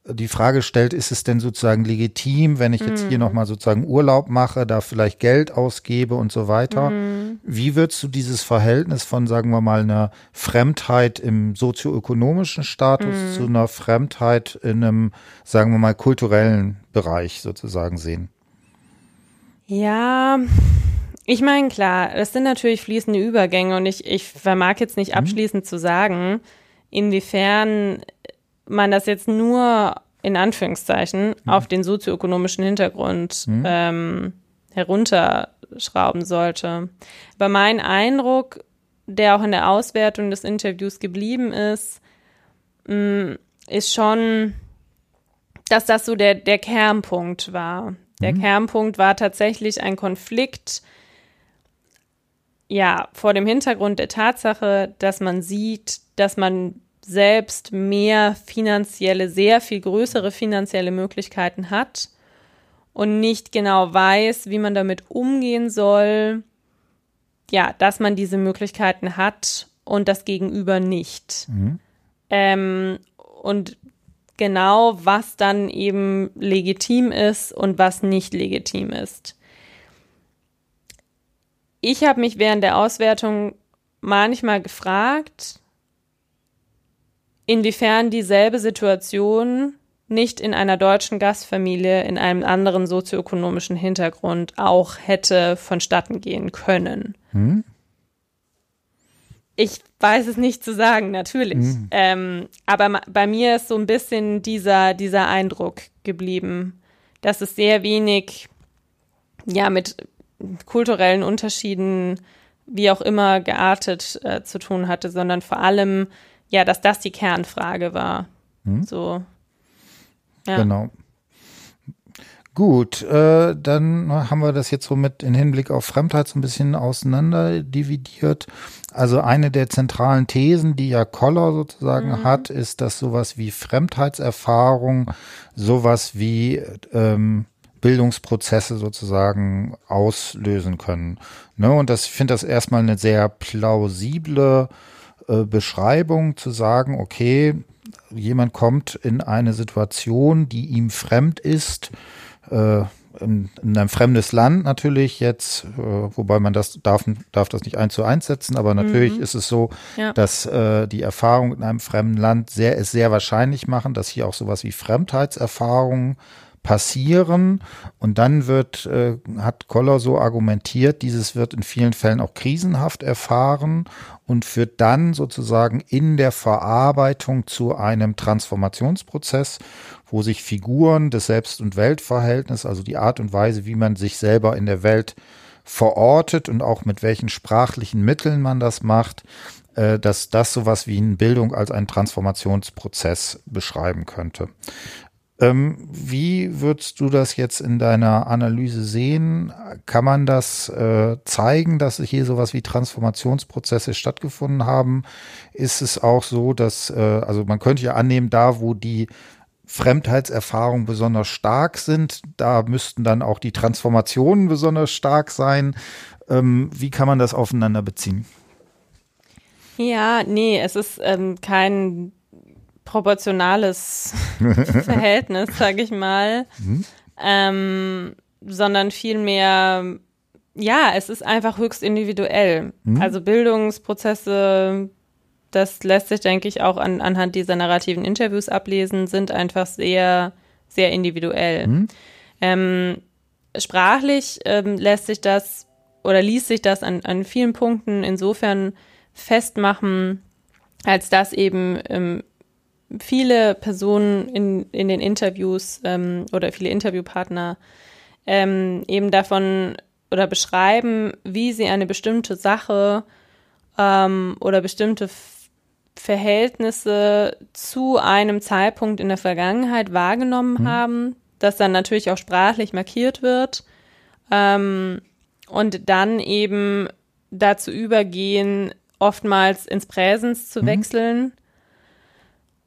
die Frage stellt, ist es denn sozusagen legitim, wenn ich jetzt mhm. hier nochmal sozusagen Urlaub mache, da vielleicht Geld ausgebe und so weiter? Mhm. Wie würdest du dieses Verhältnis von, sagen wir mal, einer Fremdheit im sozioökonomischen Status mhm. zu einer Fremdheit in einem, sagen wir mal, kulturellen Bereich sozusagen sehen? Ja, ich meine, klar, das sind natürlich fließende Übergänge und ich, ich vermag jetzt nicht mhm. abschließend zu sagen, inwiefern man das jetzt nur in Anführungszeichen mhm. auf den sozioökonomischen Hintergrund mhm. ähm, herunterschrauben sollte. Aber mein Eindruck, der auch in der Auswertung des Interviews geblieben ist, mh, mm, ist schon, dass das so der, der Kernpunkt war. Der mhm. Kernpunkt war tatsächlich ein Konflikt, ja, vor dem Hintergrund der Tatsache, dass man sieht, dass man selbst mehr finanzielle, sehr viel größere finanzielle Möglichkeiten hat und nicht genau weiß, wie man damit umgehen soll, ja, dass man diese Möglichkeiten hat und das Gegenüber nicht. Mhm. Ähm, und genau, was dann eben legitim ist und was nicht legitim ist. Ich habe mich während der Auswertung manchmal gefragt, inwiefern dieselbe Situation nicht in einer deutschen Gastfamilie in einem anderen sozioökonomischen Hintergrund auch hätte vonstatten gehen können. Hm? Ich weiß es nicht zu sagen, natürlich. Hm. Ähm, aber bei mir ist so ein bisschen dieser, dieser Eindruck geblieben, dass es sehr wenig ja, mit kulturellen Unterschieden, wie auch immer geartet äh, zu tun hatte, sondern vor allem ja, dass das die Kernfrage war. Hm? So. Ja. Genau. Gut, äh, dann haben wir das jetzt so mit in Hinblick auf Fremdheit so ein bisschen auseinander dividiert. Also eine der zentralen Thesen, die ja Koller sozusagen mhm. hat, ist, dass sowas wie Fremdheitserfahrung, sowas wie ähm, Bildungsprozesse sozusagen auslösen können. Ne? Und das, ich finde das erstmal eine sehr plausible äh, Beschreibung zu sagen, okay, jemand kommt in eine Situation, die ihm fremd ist, äh, in, in, einem fremdes Land natürlich jetzt, äh, wobei man das darf, darf das nicht eins zu eins setzen, aber natürlich mhm. ist es so, ja. dass äh, die Erfahrung in einem fremden Land sehr, es sehr wahrscheinlich machen, dass hier auch sowas wie Fremdheitserfahrungen passieren und dann wird, äh, hat Koller so argumentiert, dieses wird in vielen Fällen auch krisenhaft erfahren und führt dann sozusagen in der Verarbeitung zu einem Transformationsprozess, wo sich Figuren des Selbst- und Weltverhältnisses, also die Art und Weise, wie man sich selber in der Welt verortet und auch mit welchen sprachlichen Mitteln man das macht, äh, dass das sowas wie eine Bildung als einen Transformationsprozess beschreiben könnte. Ähm, wie würdest du das jetzt in deiner Analyse sehen? Kann man das äh, zeigen, dass hier sowas wie Transformationsprozesse stattgefunden haben? Ist es auch so, dass, äh, also man könnte ja annehmen, da wo die Fremdheitserfahrungen besonders stark sind, da müssten dann auch die Transformationen besonders stark sein. Ähm, wie kann man das aufeinander beziehen? Ja, nee, es ist ähm, kein proportionales <laughs> Verhältnis, sage ich mal, mhm. ähm, sondern vielmehr, ja, es ist einfach höchst individuell. Mhm. Also Bildungsprozesse, das lässt sich, denke ich, auch an, anhand dieser narrativen Interviews ablesen, sind einfach sehr, sehr individuell. Mhm. Ähm, sprachlich ähm, lässt sich das oder ließ sich das an, an vielen Punkten insofern festmachen, als dass eben ähm, viele Personen in, in den Interviews ähm, oder viele Interviewpartner ähm, eben davon oder beschreiben, wie sie eine bestimmte Sache ähm, oder bestimmte Verhältnisse zu einem Zeitpunkt in der Vergangenheit wahrgenommen mhm. haben, das dann natürlich auch sprachlich markiert wird ähm, und dann eben dazu übergehen, oftmals ins Präsens zu mhm. wechseln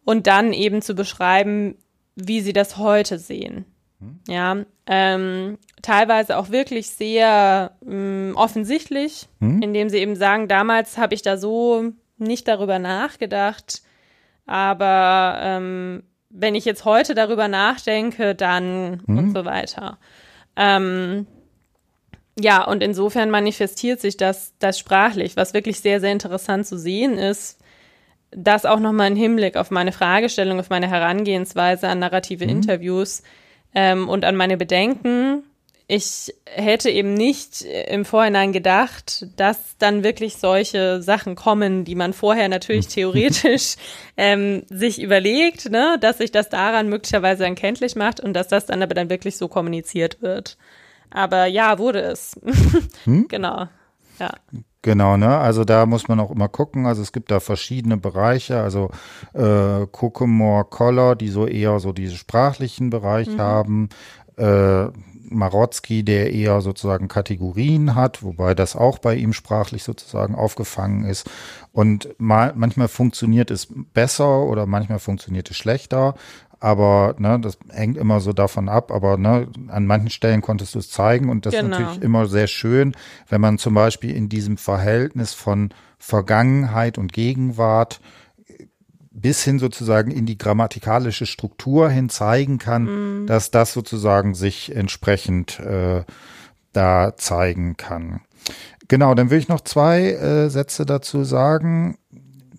und dann eben zu beschreiben, wie sie das heute sehen. Mhm. Ja, ähm, teilweise auch wirklich sehr ähm, offensichtlich, mhm. indem sie eben sagen, damals habe ich da so nicht darüber nachgedacht, aber ähm, wenn ich jetzt heute darüber nachdenke, dann mhm. und so weiter. Ähm, ja, und insofern manifestiert sich das, das sprachlich, was wirklich sehr, sehr interessant zu sehen ist. Das auch nochmal im Hinblick auf meine Fragestellung, auf meine Herangehensweise an narrative mhm. Interviews ähm, und an meine Bedenken. Ich hätte eben nicht im Vorhinein gedacht, dass dann wirklich solche Sachen kommen, die man vorher natürlich theoretisch <laughs> ähm, sich überlegt, ne, dass sich das daran möglicherweise erkenntlich macht und dass das dann aber dann wirklich so kommuniziert wird. Aber ja, wurde es. <laughs> Hm? Genau. Ja. Genau, ne? Also da muss man auch immer gucken. Also es gibt da verschiedene Bereiche, also äh, Kokomore, Collar, die so eher so diese sprachlichen Bereich mhm. haben. Äh, Marotzki, der eher sozusagen Kategorien hat, wobei das auch bei ihm sprachlich sozusagen aufgefangen ist. Und mal, manchmal funktioniert es besser oder manchmal funktioniert es schlechter. Aber ne, das hängt immer so davon ab. Aber ne, an manchen Stellen konntest du es zeigen und das genau. ist natürlich immer sehr schön, wenn man zum Beispiel in diesem Verhältnis von Vergangenheit und Gegenwart bis hin sozusagen in die grammatikalische Struktur hin zeigen kann, mm. dass das sozusagen sich entsprechend äh, da zeigen kann. Genau, dann will ich noch zwei äh, Sätze dazu sagen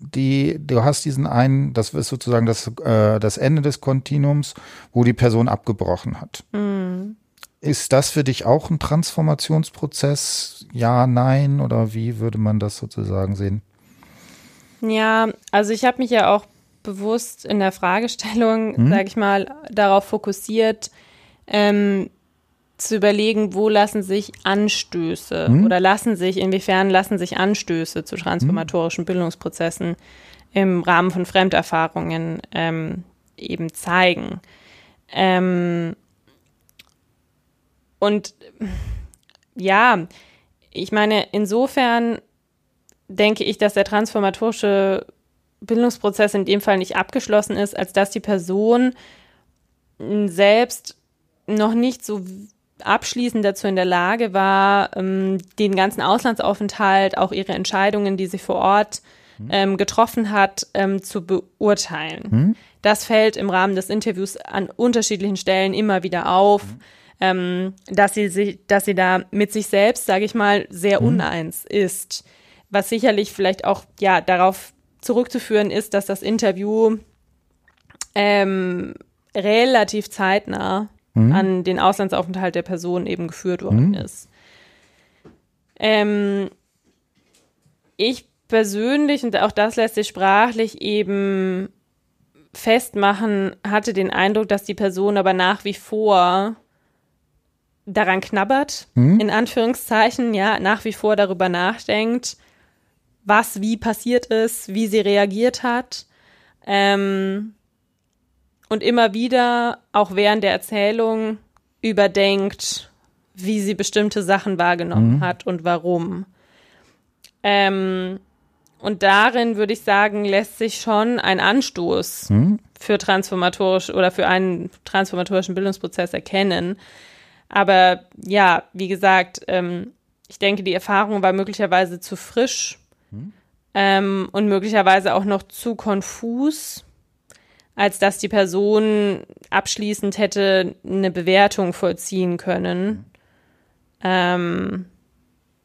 die, du hast diesen einen, das ist sozusagen das, äh, das Ende des Kontinuums, wo die Person abgebrochen hat. Mhm. Ist das für dich auch ein Transformationsprozess? Ja, nein? Oder wie würde man das sozusagen sehen? Ja, also ich habe mich ja auch bewusst in der Fragestellung, hm? sage ich mal, darauf fokussiert, ähm, zu überlegen, wo lassen sich Anstöße hm? oder lassen sich, inwiefern lassen sich Anstöße zu transformatorischen hm? Bildungsprozessen im Rahmen von Fremderfahrungen ähm, eben zeigen. Ähm, und ja, ich meine, insofern denke ich, dass der transformatorische Bildungsprozess in dem Fall nicht abgeschlossen ist, als dass die Person selbst noch nicht so abschließend dazu in der Lage war, ähm, den ganzen Auslandsaufenthalt, auch ihre Entscheidungen, die sie vor Ort mhm. ähm, getroffen hat, ähm, zu beurteilen. Mhm. Das fällt im Rahmen des Interviews an unterschiedlichen Stellen immer wieder auf, mhm. Ähm, dass sie sich, dass sie da mit sich selbst, sage ich mal, sehr mhm. uneins ist. Was sicherlich vielleicht auch ja darauf zurückzuführen ist, dass das Interview ähm, relativ zeitnah mhm. an den Auslandsaufenthalt der Person eben geführt worden mhm. ist. Ähm, ich persönlich, und auch das lässt sich sprachlich eben festmachen, hatte den Eindruck, dass die Person aber nach wie vor daran knabbert, mhm. in Anführungszeichen, ja, nach wie vor darüber nachdenkt, was wie passiert ist, wie sie reagiert hat. Ähm, und immer wieder, auch während der Erzählung, überdenkt, wie sie bestimmte Sachen wahrgenommen mhm. hat und warum. Ähm, und darin würde ich sagen, lässt sich schon ein Anstoß mhm. für transformatorisch oder für einen transformatorischen Bildungsprozess erkennen. Aber ja, wie gesagt, ähm, ich denke, die Erfahrung war möglicherweise zu frisch mhm. ähm, und möglicherweise auch noch zu konfus als dass die Person abschließend hätte eine Bewertung vollziehen können. Ähm,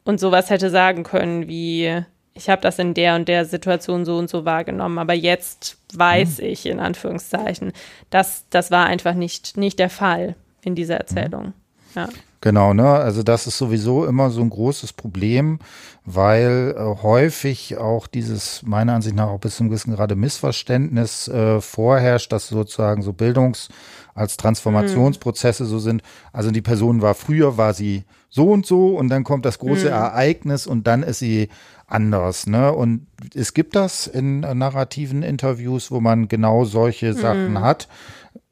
und sowas hätte sagen können wie, ich habe das in der und der Situation so und so wahrgenommen, aber jetzt weiß mhm. ich, in Anführungszeichen, dass das war einfach nicht, nicht der Fall in dieser Erzählung. Ja. Genau, ne? Also das ist sowieso immer so ein großes Problem, weil äh, häufig auch dieses, meiner Ansicht nach auch bis zum gewissen Grade Missverständnis äh, vorherrscht, dass sozusagen so Bildungs- als Transformationsprozesse so sind. Also die Person war früher, war sie so und so und dann kommt das große Mhm. Ereignis und dann ist sie anders, ne? Und es gibt das in äh, narrativen Interviews, wo man genau solche Sachen hat.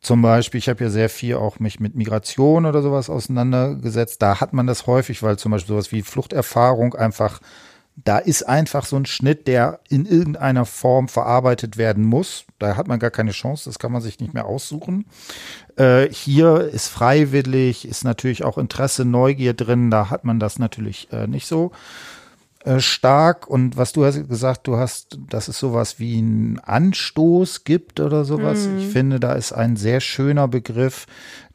Zum Beispiel, ich habe ja sehr viel auch mich mit Migration oder sowas auseinandergesetzt. Da hat man das häufig, weil zum Beispiel sowas wie Fluchterfahrung einfach, da ist einfach so ein Schnitt, der in irgendeiner Form verarbeitet werden muss. Da hat man gar keine Chance, das kann man sich nicht mehr aussuchen. Äh, hier ist freiwillig, ist natürlich auch Interesse, Neugier drin, da hat man das natürlich äh, nicht so äh, stark. Und was du hast gesagt, du hast, dass es sowas wie einen Anstoß gibt oder sowas. Ich finde, da ist ein sehr schöner Begriff,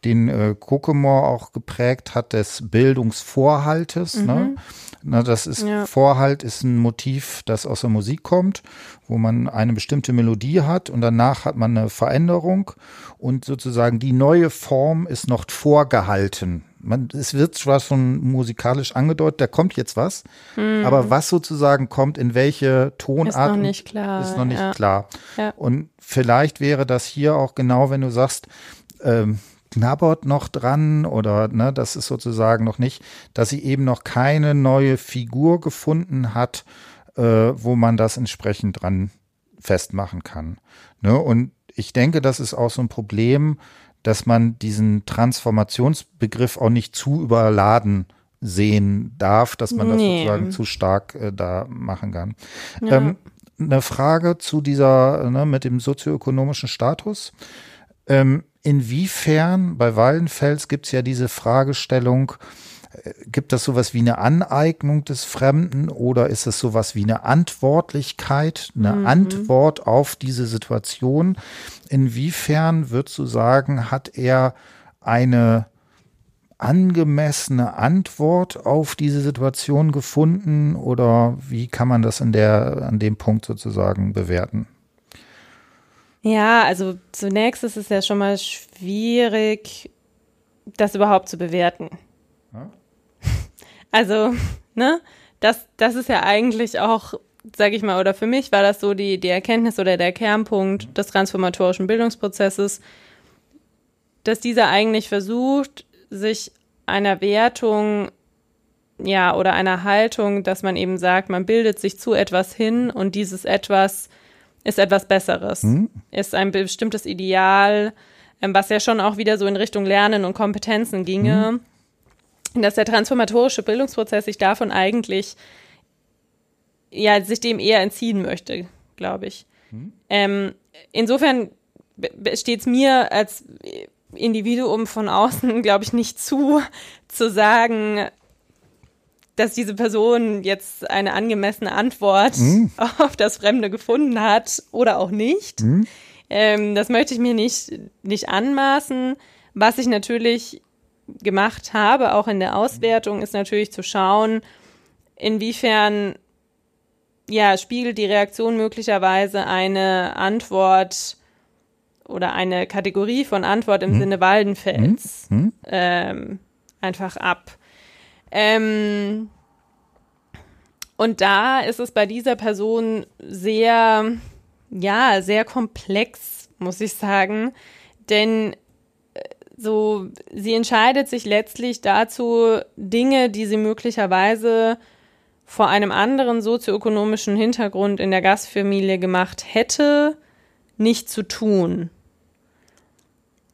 den äh, Kokemore auch geprägt hat, des Bildungsvorhaltes. Ne? Na, das ist Ja. Vorhalt ist ein Motiv, das aus der Musik kommt, wo man eine bestimmte Melodie hat und danach hat man eine Veränderung und sozusagen die neue Form ist noch vorgehalten. Man, es wird zwar schon musikalisch angedeutet, da kommt jetzt was, aber was sozusagen kommt, in welche Tonart, Ist noch nicht klar, ist noch nicht ja. klar. Ja. Und vielleicht wäre das hier auch genau, wenn du sagst, ähm, knabbert noch dran oder ne, das ist sozusagen noch nicht, dass sie eben noch keine neue Figur gefunden hat, äh, wo man das entsprechend dran festmachen kann. Ne? Und ich denke, das ist auch so ein Problem, dass man diesen Transformationsbegriff auch nicht zu überladen sehen darf, dass man das Nee. sozusagen zu stark äh, da machen kann. Ja. Ähm, eine Frage zu dieser, ne, mit dem sozioökonomischen Status. Ähm, inwiefern, bei Wallenfels gibt es ja diese Fragestellung, äh, gibt das sowas wie eine Aneignung des Fremden oder ist es sowas wie eine Antwortlichkeit, eine Antwort auf diese Situation? Inwiefern würdest du sagen, hat er eine angemessene Antwort auf diese Situation gefunden oder wie kann man das in der, an dem Punkt sozusagen bewerten? Ja, also zunächst ist es ja schon mal schwierig, das überhaupt zu bewerten. Ja. <laughs> Also, ne, das, das ist ja eigentlich auch, sage ich mal, oder für mich war das so die, die Erkenntnis oder der Kernpunkt des transformatorischen Bildungsprozesses, dass dieser eigentlich versucht, sich einer Wertung ja, oder einer Haltung, dass man eben sagt, man bildet sich zu etwas hin und dieses etwas ist etwas Besseres, ist ein bestimmtes Ideal, ähm, was ja schon auch wieder so in Richtung Lernen und Kompetenzen ginge, dass der transformatorische Bildungsprozess sich davon eigentlich, ja, sich dem eher entziehen möchte, glaube ich. Ähm, insofern steht es mir als Individuum von außen, <laughs> glaube ich, nicht zu, zu sagen, dass diese Person jetzt eine angemessene Antwort <laughs> auf das Fremde gefunden hat oder auch nicht. Ähm, das möchte ich mir nicht, nicht anmaßen. Was ich natürlich gemacht habe, auch in der Auswertung, ist natürlich zu schauen, inwiefern ja, spiegelt die Reaktion möglicherweise eine Antwort oder eine Kategorie von Antwort im Sinne Waldenfels ähm, einfach ab. Ähm, und da ist es bei dieser Person sehr, ja, sehr komplex, muss ich sagen. Denn äh, so, sie entscheidet sich letztlich dazu, Dinge, die sie möglicherweise vor einem anderen sozioökonomischen Hintergrund in der Gastfamilie gemacht hätte, nicht zu tun.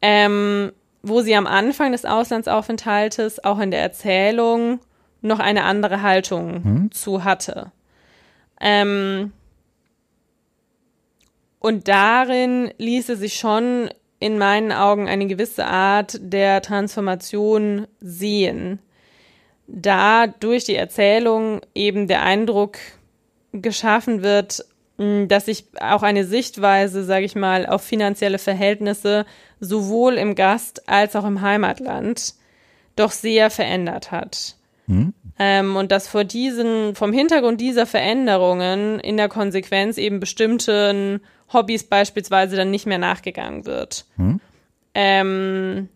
Ähm, wo sie am Anfang des Auslandsaufenthaltes auch in der Erzählung noch eine andere Haltung zu hatte. Ähm, und darin ließe sich schon in meinen Augen eine gewisse Art der Transformation sehen, da durch die Erzählung eben der Eindruck geschaffen wird, mh, dass sich auch eine Sichtweise, sage ich mal, auf finanzielle Verhältnisse sowohl im Gast als auch im Heimatland doch sehr verändert hat. Ähm, und dass vor diesen, vom Hintergrund dieser Veränderungen in der Konsequenz eben bestimmten Hobbys beispielsweise dann nicht mehr nachgegangen wird. Ähm,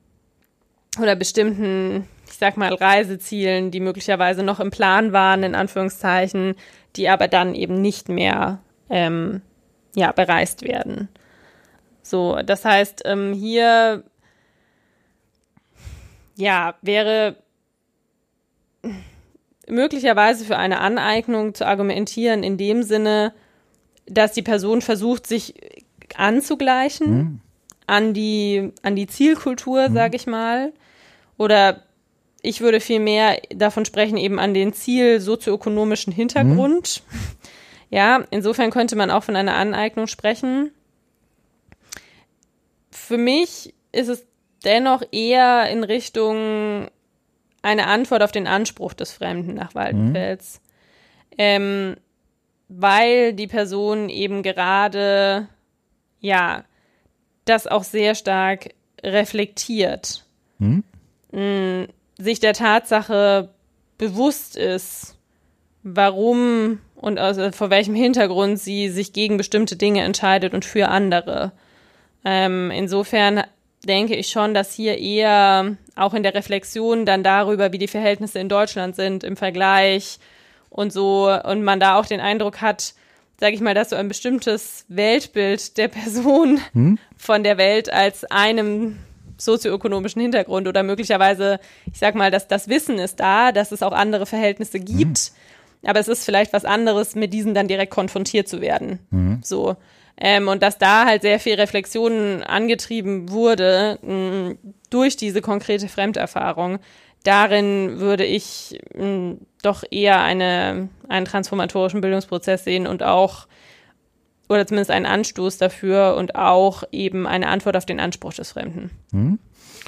oder bestimmten sag mal, Reisezielen, die möglicherweise noch im Plan waren, in Anführungszeichen, die aber dann eben nicht mehr ähm, ja, bereist werden. So, das heißt, ähm, hier ja, wäre möglicherweise für eine Aneignung zu argumentieren in dem Sinne, dass die Person versucht, sich anzugleichen mhm. an die an die Zielkultur, mhm. sage ich mal, oder ich würde viel mehr davon sprechen, eben an den Ziel sozioökonomischen Hintergrund. Mhm. Ja, insofern könnte man auch von einer Aneignung sprechen. Für mich ist es dennoch eher in Richtung eine Antwort auf den Anspruch des Fremden nach Waldenfels. Mhm. Ähm, weil die Person eben gerade, ja, das auch sehr stark reflektiert. Mhm. Sich der Tatsache bewusst ist, warum und also vor welchem Hintergrund sie sich gegen bestimmte Dinge entscheidet und für andere. Ähm, insofern denke ich schon, dass hier eher auch in der Reflexion dann darüber, wie die Verhältnisse in Deutschland sind im Vergleich und so und man da auch den Eindruck hat, sage ich mal, dass so ein bestimmtes Weltbild der Person hm? von der Welt als einem sozioökonomischen Hintergrund oder möglicherweise, ich sag mal, dass das Wissen ist da, dass es auch andere Verhältnisse gibt, hm. aber es ist vielleicht was anderes, mit diesen dann direkt konfrontiert zu werden. Hm. So. Ähm, und dass da halt sehr viel Reflexion angetrieben wurde mh, durch diese konkrete Fremderfahrung. Darin würde ich mh, doch eher eine, einen transformatorischen Bildungsprozess sehen und auch oder zumindest einen Anstoß dafür und auch eben eine Antwort auf den Anspruch des Fremden. Hm.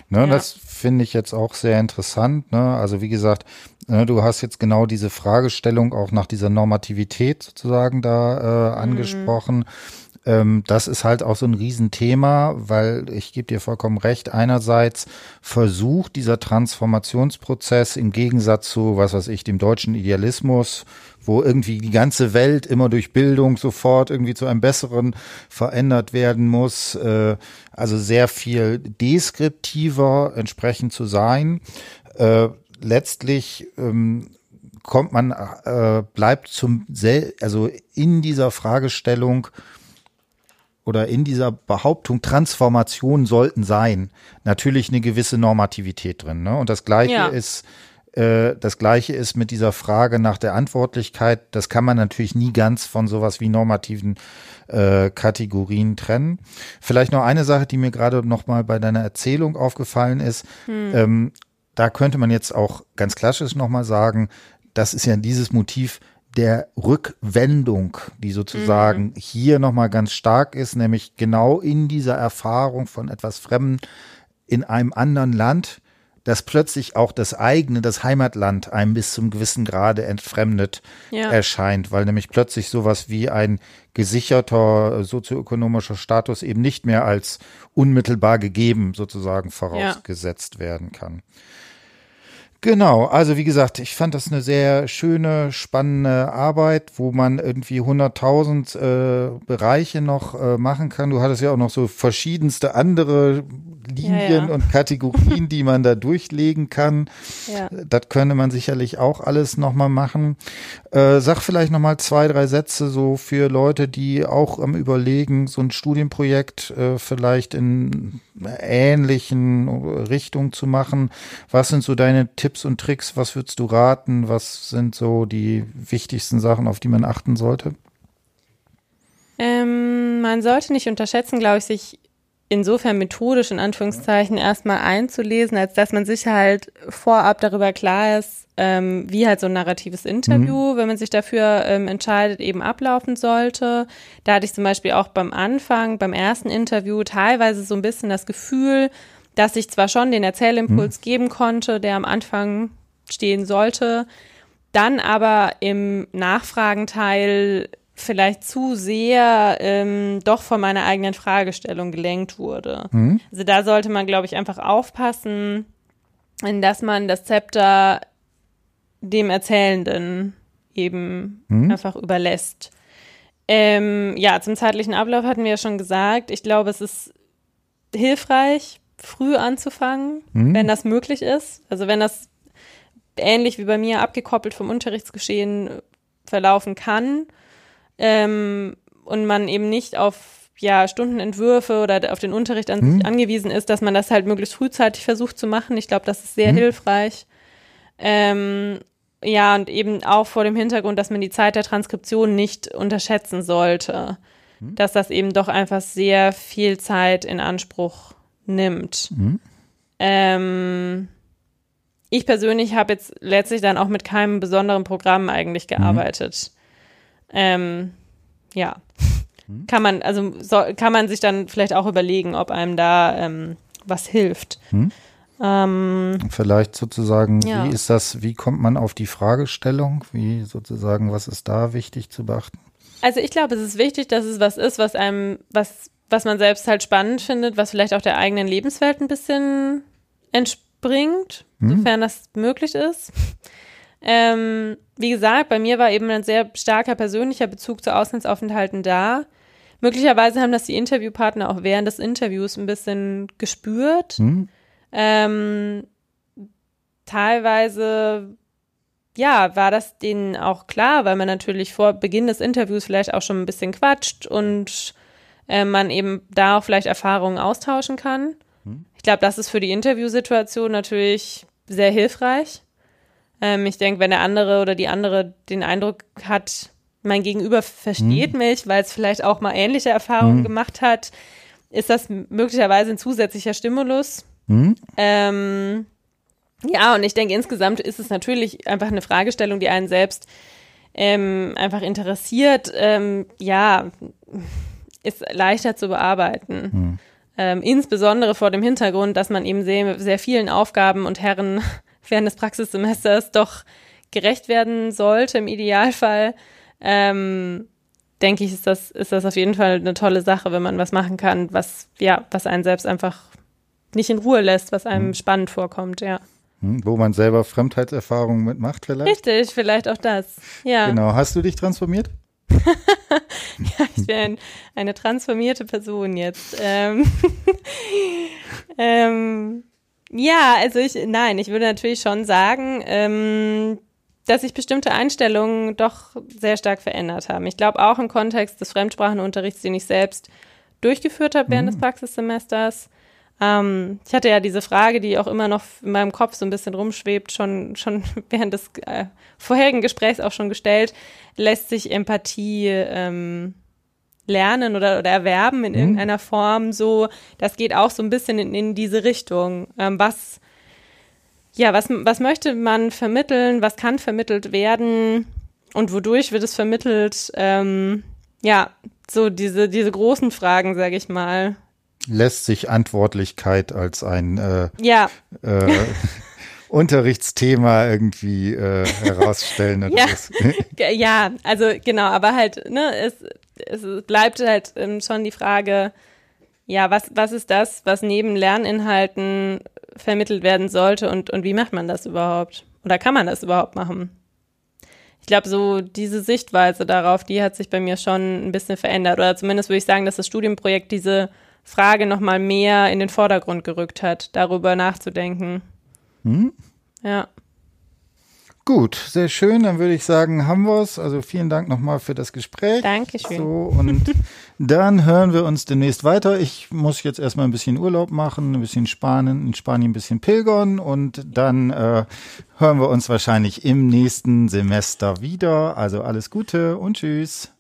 Ne, ja. Das finde ich jetzt auch sehr interessant. Ne? Also wie gesagt, ne, du hast jetzt genau diese Fragestellung auch nach dieser Normativität sozusagen da äh, mhm. angesprochen. Mhm ähm, das ist halt auch so ein Riesenthema, weil ich gebe dir vollkommen recht. Einerseits versucht dieser Transformationsprozess im Gegensatz zu, was weiß ich, dem deutschen Idealismus, wo irgendwie die ganze Welt immer durch Bildung sofort irgendwie zu einem besseren verändert werden muss, äh, also sehr viel deskriptiver entsprechend zu sein. Äh, letztlich ähm, kommt man, äh, bleibt zum, sel also in dieser Fragestellung oder in dieser Behauptung Transformation sollten sein, natürlich eine gewisse Normativität drin. Ne? Und das Gleiche ja. ist, das Gleiche ist mit dieser Frage nach der Antwortlichkeit. Das kann man natürlich nie ganz von sowas wie normativen äh, Kategorien trennen. Vielleicht noch eine Sache, die mir gerade noch mal bei deiner Erzählung aufgefallen ist. Hm. Ähm, da könnte man jetzt auch ganz klassisch noch mal sagen, das ist ja dieses Motiv, der Rückwendung, die sozusagen mhm. hier nochmal ganz stark ist, nämlich genau in dieser Erfahrung von etwas Fremden in einem anderen Land, dass plötzlich auch das eigene, das Heimatland einem bis zum gewissen Grade entfremdet ja. erscheint, weil nämlich plötzlich sowas wie ein gesicherter sozioökonomischer Status eben nicht mehr als unmittelbar gegeben sozusagen vorausgesetzt ja. werden kann. Genau, also wie gesagt, ich fand das eine sehr schöne, spannende Arbeit, wo man irgendwie 100.000 äh, Bereiche noch äh, machen kann. Du hattest ja auch noch so verschiedenste andere Linien ja, ja. und Kategorien, die man da durchlegen kann. Ja. Das könnte man sicherlich auch alles nochmal machen. Äh, sag vielleicht nochmal zwei, drei Sätze so für Leute, die auch am Überlegen, so ein Studienprojekt äh, vielleicht in ähnlichen Richtung zu machen. Was sind so deine Tipps und Tricks? Was würdest du raten? Was sind so die wichtigsten Sachen, auf die man achten sollte? Ähm, man sollte nicht unterschätzen, glaube ich, sich insofern methodisch in Anführungszeichen erstmal einzulesen, als dass man sich halt vorab darüber klar ist, ähm, wie halt so ein narratives Interview, mhm. wenn man sich dafür ähm, entscheidet, eben ablaufen sollte. Da hatte ich zum Beispiel auch beim Anfang, beim ersten Interview teilweise so ein bisschen das Gefühl, dass ich zwar schon den Erzählimpuls mhm. geben konnte, der am Anfang stehen sollte, dann aber im Nachfragenteil vielleicht zu sehr ähm, doch von meiner eigenen Fragestellung gelenkt wurde. Mhm. Also da sollte man, glaube ich, einfach aufpassen, dass man das Zepter dem Erzählenden eben mhm. einfach überlässt. Ähm, ja, zum zeitlichen Ablauf hatten wir ja schon gesagt. Ich glaube, es ist hilfreich, früh anzufangen, mhm. wenn das möglich ist. Also wenn das ähnlich wie bei mir abgekoppelt vom Unterrichtsgeschehen verlaufen kann ähm, und man eben nicht auf ja, Stundenentwürfe oder auf den Unterricht an hm. sich angewiesen ist, dass man das halt möglichst frühzeitig versucht zu machen. Ich glaube, das ist sehr hm. hilfreich. Ähm, ja, und eben auch vor dem Hintergrund, dass man die Zeit der Transkription nicht unterschätzen sollte. Hm. Dass das eben doch einfach sehr viel Zeit in Anspruch nimmt. Hm. Ähm, ich persönlich habe jetzt letztlich dann auch mit keinem besonderen Programm eigentlich mhm. gearbeitet. Ähm, ja. Mhm. Kann man, also so, kann man sich dann vielleicht auch überlegen, ob einem da ähm, was hilft. Mhm. Ähm, Vielleicht sozusagen, ja. wie ist das, wie kommt man auf die Fragestellung? Wie sozusagen, was ist da wichtig zu beachten? Also ich glaube, es ist wichtig, dass es was ist, was einem, was, was man selbst halt spannend findet, was vielleicht auch der eigenen Lebenswelt ein bisschen entspringt, hm. sofern das möglich ist. Ähm, wie gesagt, bei mir war eben ein sehr starker persönlicher Bezug zu Auslandsaufenthalten da. Möglicherweise haben das die Interviewpartner auch während des Interviews ein bisschen gespürt. Hm. Ähm, teilweise, ja, war das denen auch klar, weil man natürlich vor Beginn des Interviews vielleicht auch schon ein bisschen quatscht und äh, man eben da auch vielleicht Erfahrungen austauschen kann. Hm. Ich glaube, das ist für die Interviewsituation natürlich sehr hilfreich. Ähm, ich denke, wenn der andere oder die andere den Eindruck hat, mein Gegenüber versteht mhm. mich, weil es vielleicht auch mal ähnliche Erfahrungen mhm. gemacht hat, ist das möglicherweise ein zusätzlicher Stimulus. Mhm. Ähm, ja, und ich denke, insgesamt ist es natürlich einfach eine Fragestellung, die einen selbst ähm, einfach interessiert. Ähm, ja, ist leichter zu bearbeiten. Mhm. Ähm, insbesondere vor dem Hintergrund, dass man eben sehr, sehr vielen Aufgaben und Herren <laughs> während des Praxissemesters doch gerecht werden sollte im Idealfall ähm, denke ich, ist das, ist das auf jeden Fall eine tolle Sache, wenn man was machen kann, was, ja, was einen selbst einfach nicht in Ruhe lässt, was einem mhm. spannend vorkommt, ja. Hm, wo man selber Fremdheitserfahrungen mitmacht, vielleicht? Richtig, vielleicht auch das. Ja. Genau. Hast du dich transformiert? <laughs> ja, ich bin eine transformierte Person jetzt. Ähm, <laughs> ähm, ja, also ich, nein, ich würde natürlich schon sagen, ähm, dass sich bestimmte Einstellungen doch sehr stark verändert haben. Ich glaube auch im Kontext des Fremdsprachenunterrichts, den ich selbst durchgeführt habe während mhm. des Praxissemesters. Ähm, ich hatte ja diese Frage, die auch immer noch in meinem Kopf so ein bisschen rumschwebt, schon, schon <laughs> während des äh, vorherigen Gesprächs auch schon gestellt. Lässt sich Empathie ähm, lernen oder, oder erwerben in mhm. irgendeiner Form? So, das geht auch so ein bisschen in, in diese Richtung. Ähm, was ja, was, was möchte man vermitteln, was kann vermittelt werden und wodurch wird es vermittelt? Ähm, ja, so diese, diese großen Fragen, sage ich mal. Lässt sich Antwortlichkeit als ein äh, ja. äh, <laughs> Unterrichtsthema irgendwie äh, herausstellen <laughs> ja. <laughs> ja, also genau, aber halt, ne, es, es bleibt halt ähm, schon die Frage, ja, was, was ist das, was neben Lerninhalten vermittelt werden sollte und, und wie macht man das überhaupt? Oder kann man das überhaupt machen? Ich glaube, so diese Sichtweise darauf, die hat sich bei mir schon ein bisschen verändert. Oder zumindest würde ich sagen, dass das Studienprojekt diese Frage nochmal mehr in den Vordergrund gerückt hat, darüber nachzudenken. Hm? Ja. Gut, sehr schön. Dann würde ich sagen, haben wir es. Also vielen Dank nochmal für das Gespräch. Dankeschön. So, und <laughs> dann hören wir uns demnächst weiter. Ich muss jetzt erstmal ein bisschen Urlaub machen, ein bisschen Spanien, in Spanien ein bisschen pilgern und dann äh, hören wir uns wahrscheinlich im nächsten Semester wieder. Also alles Gute und tschüss.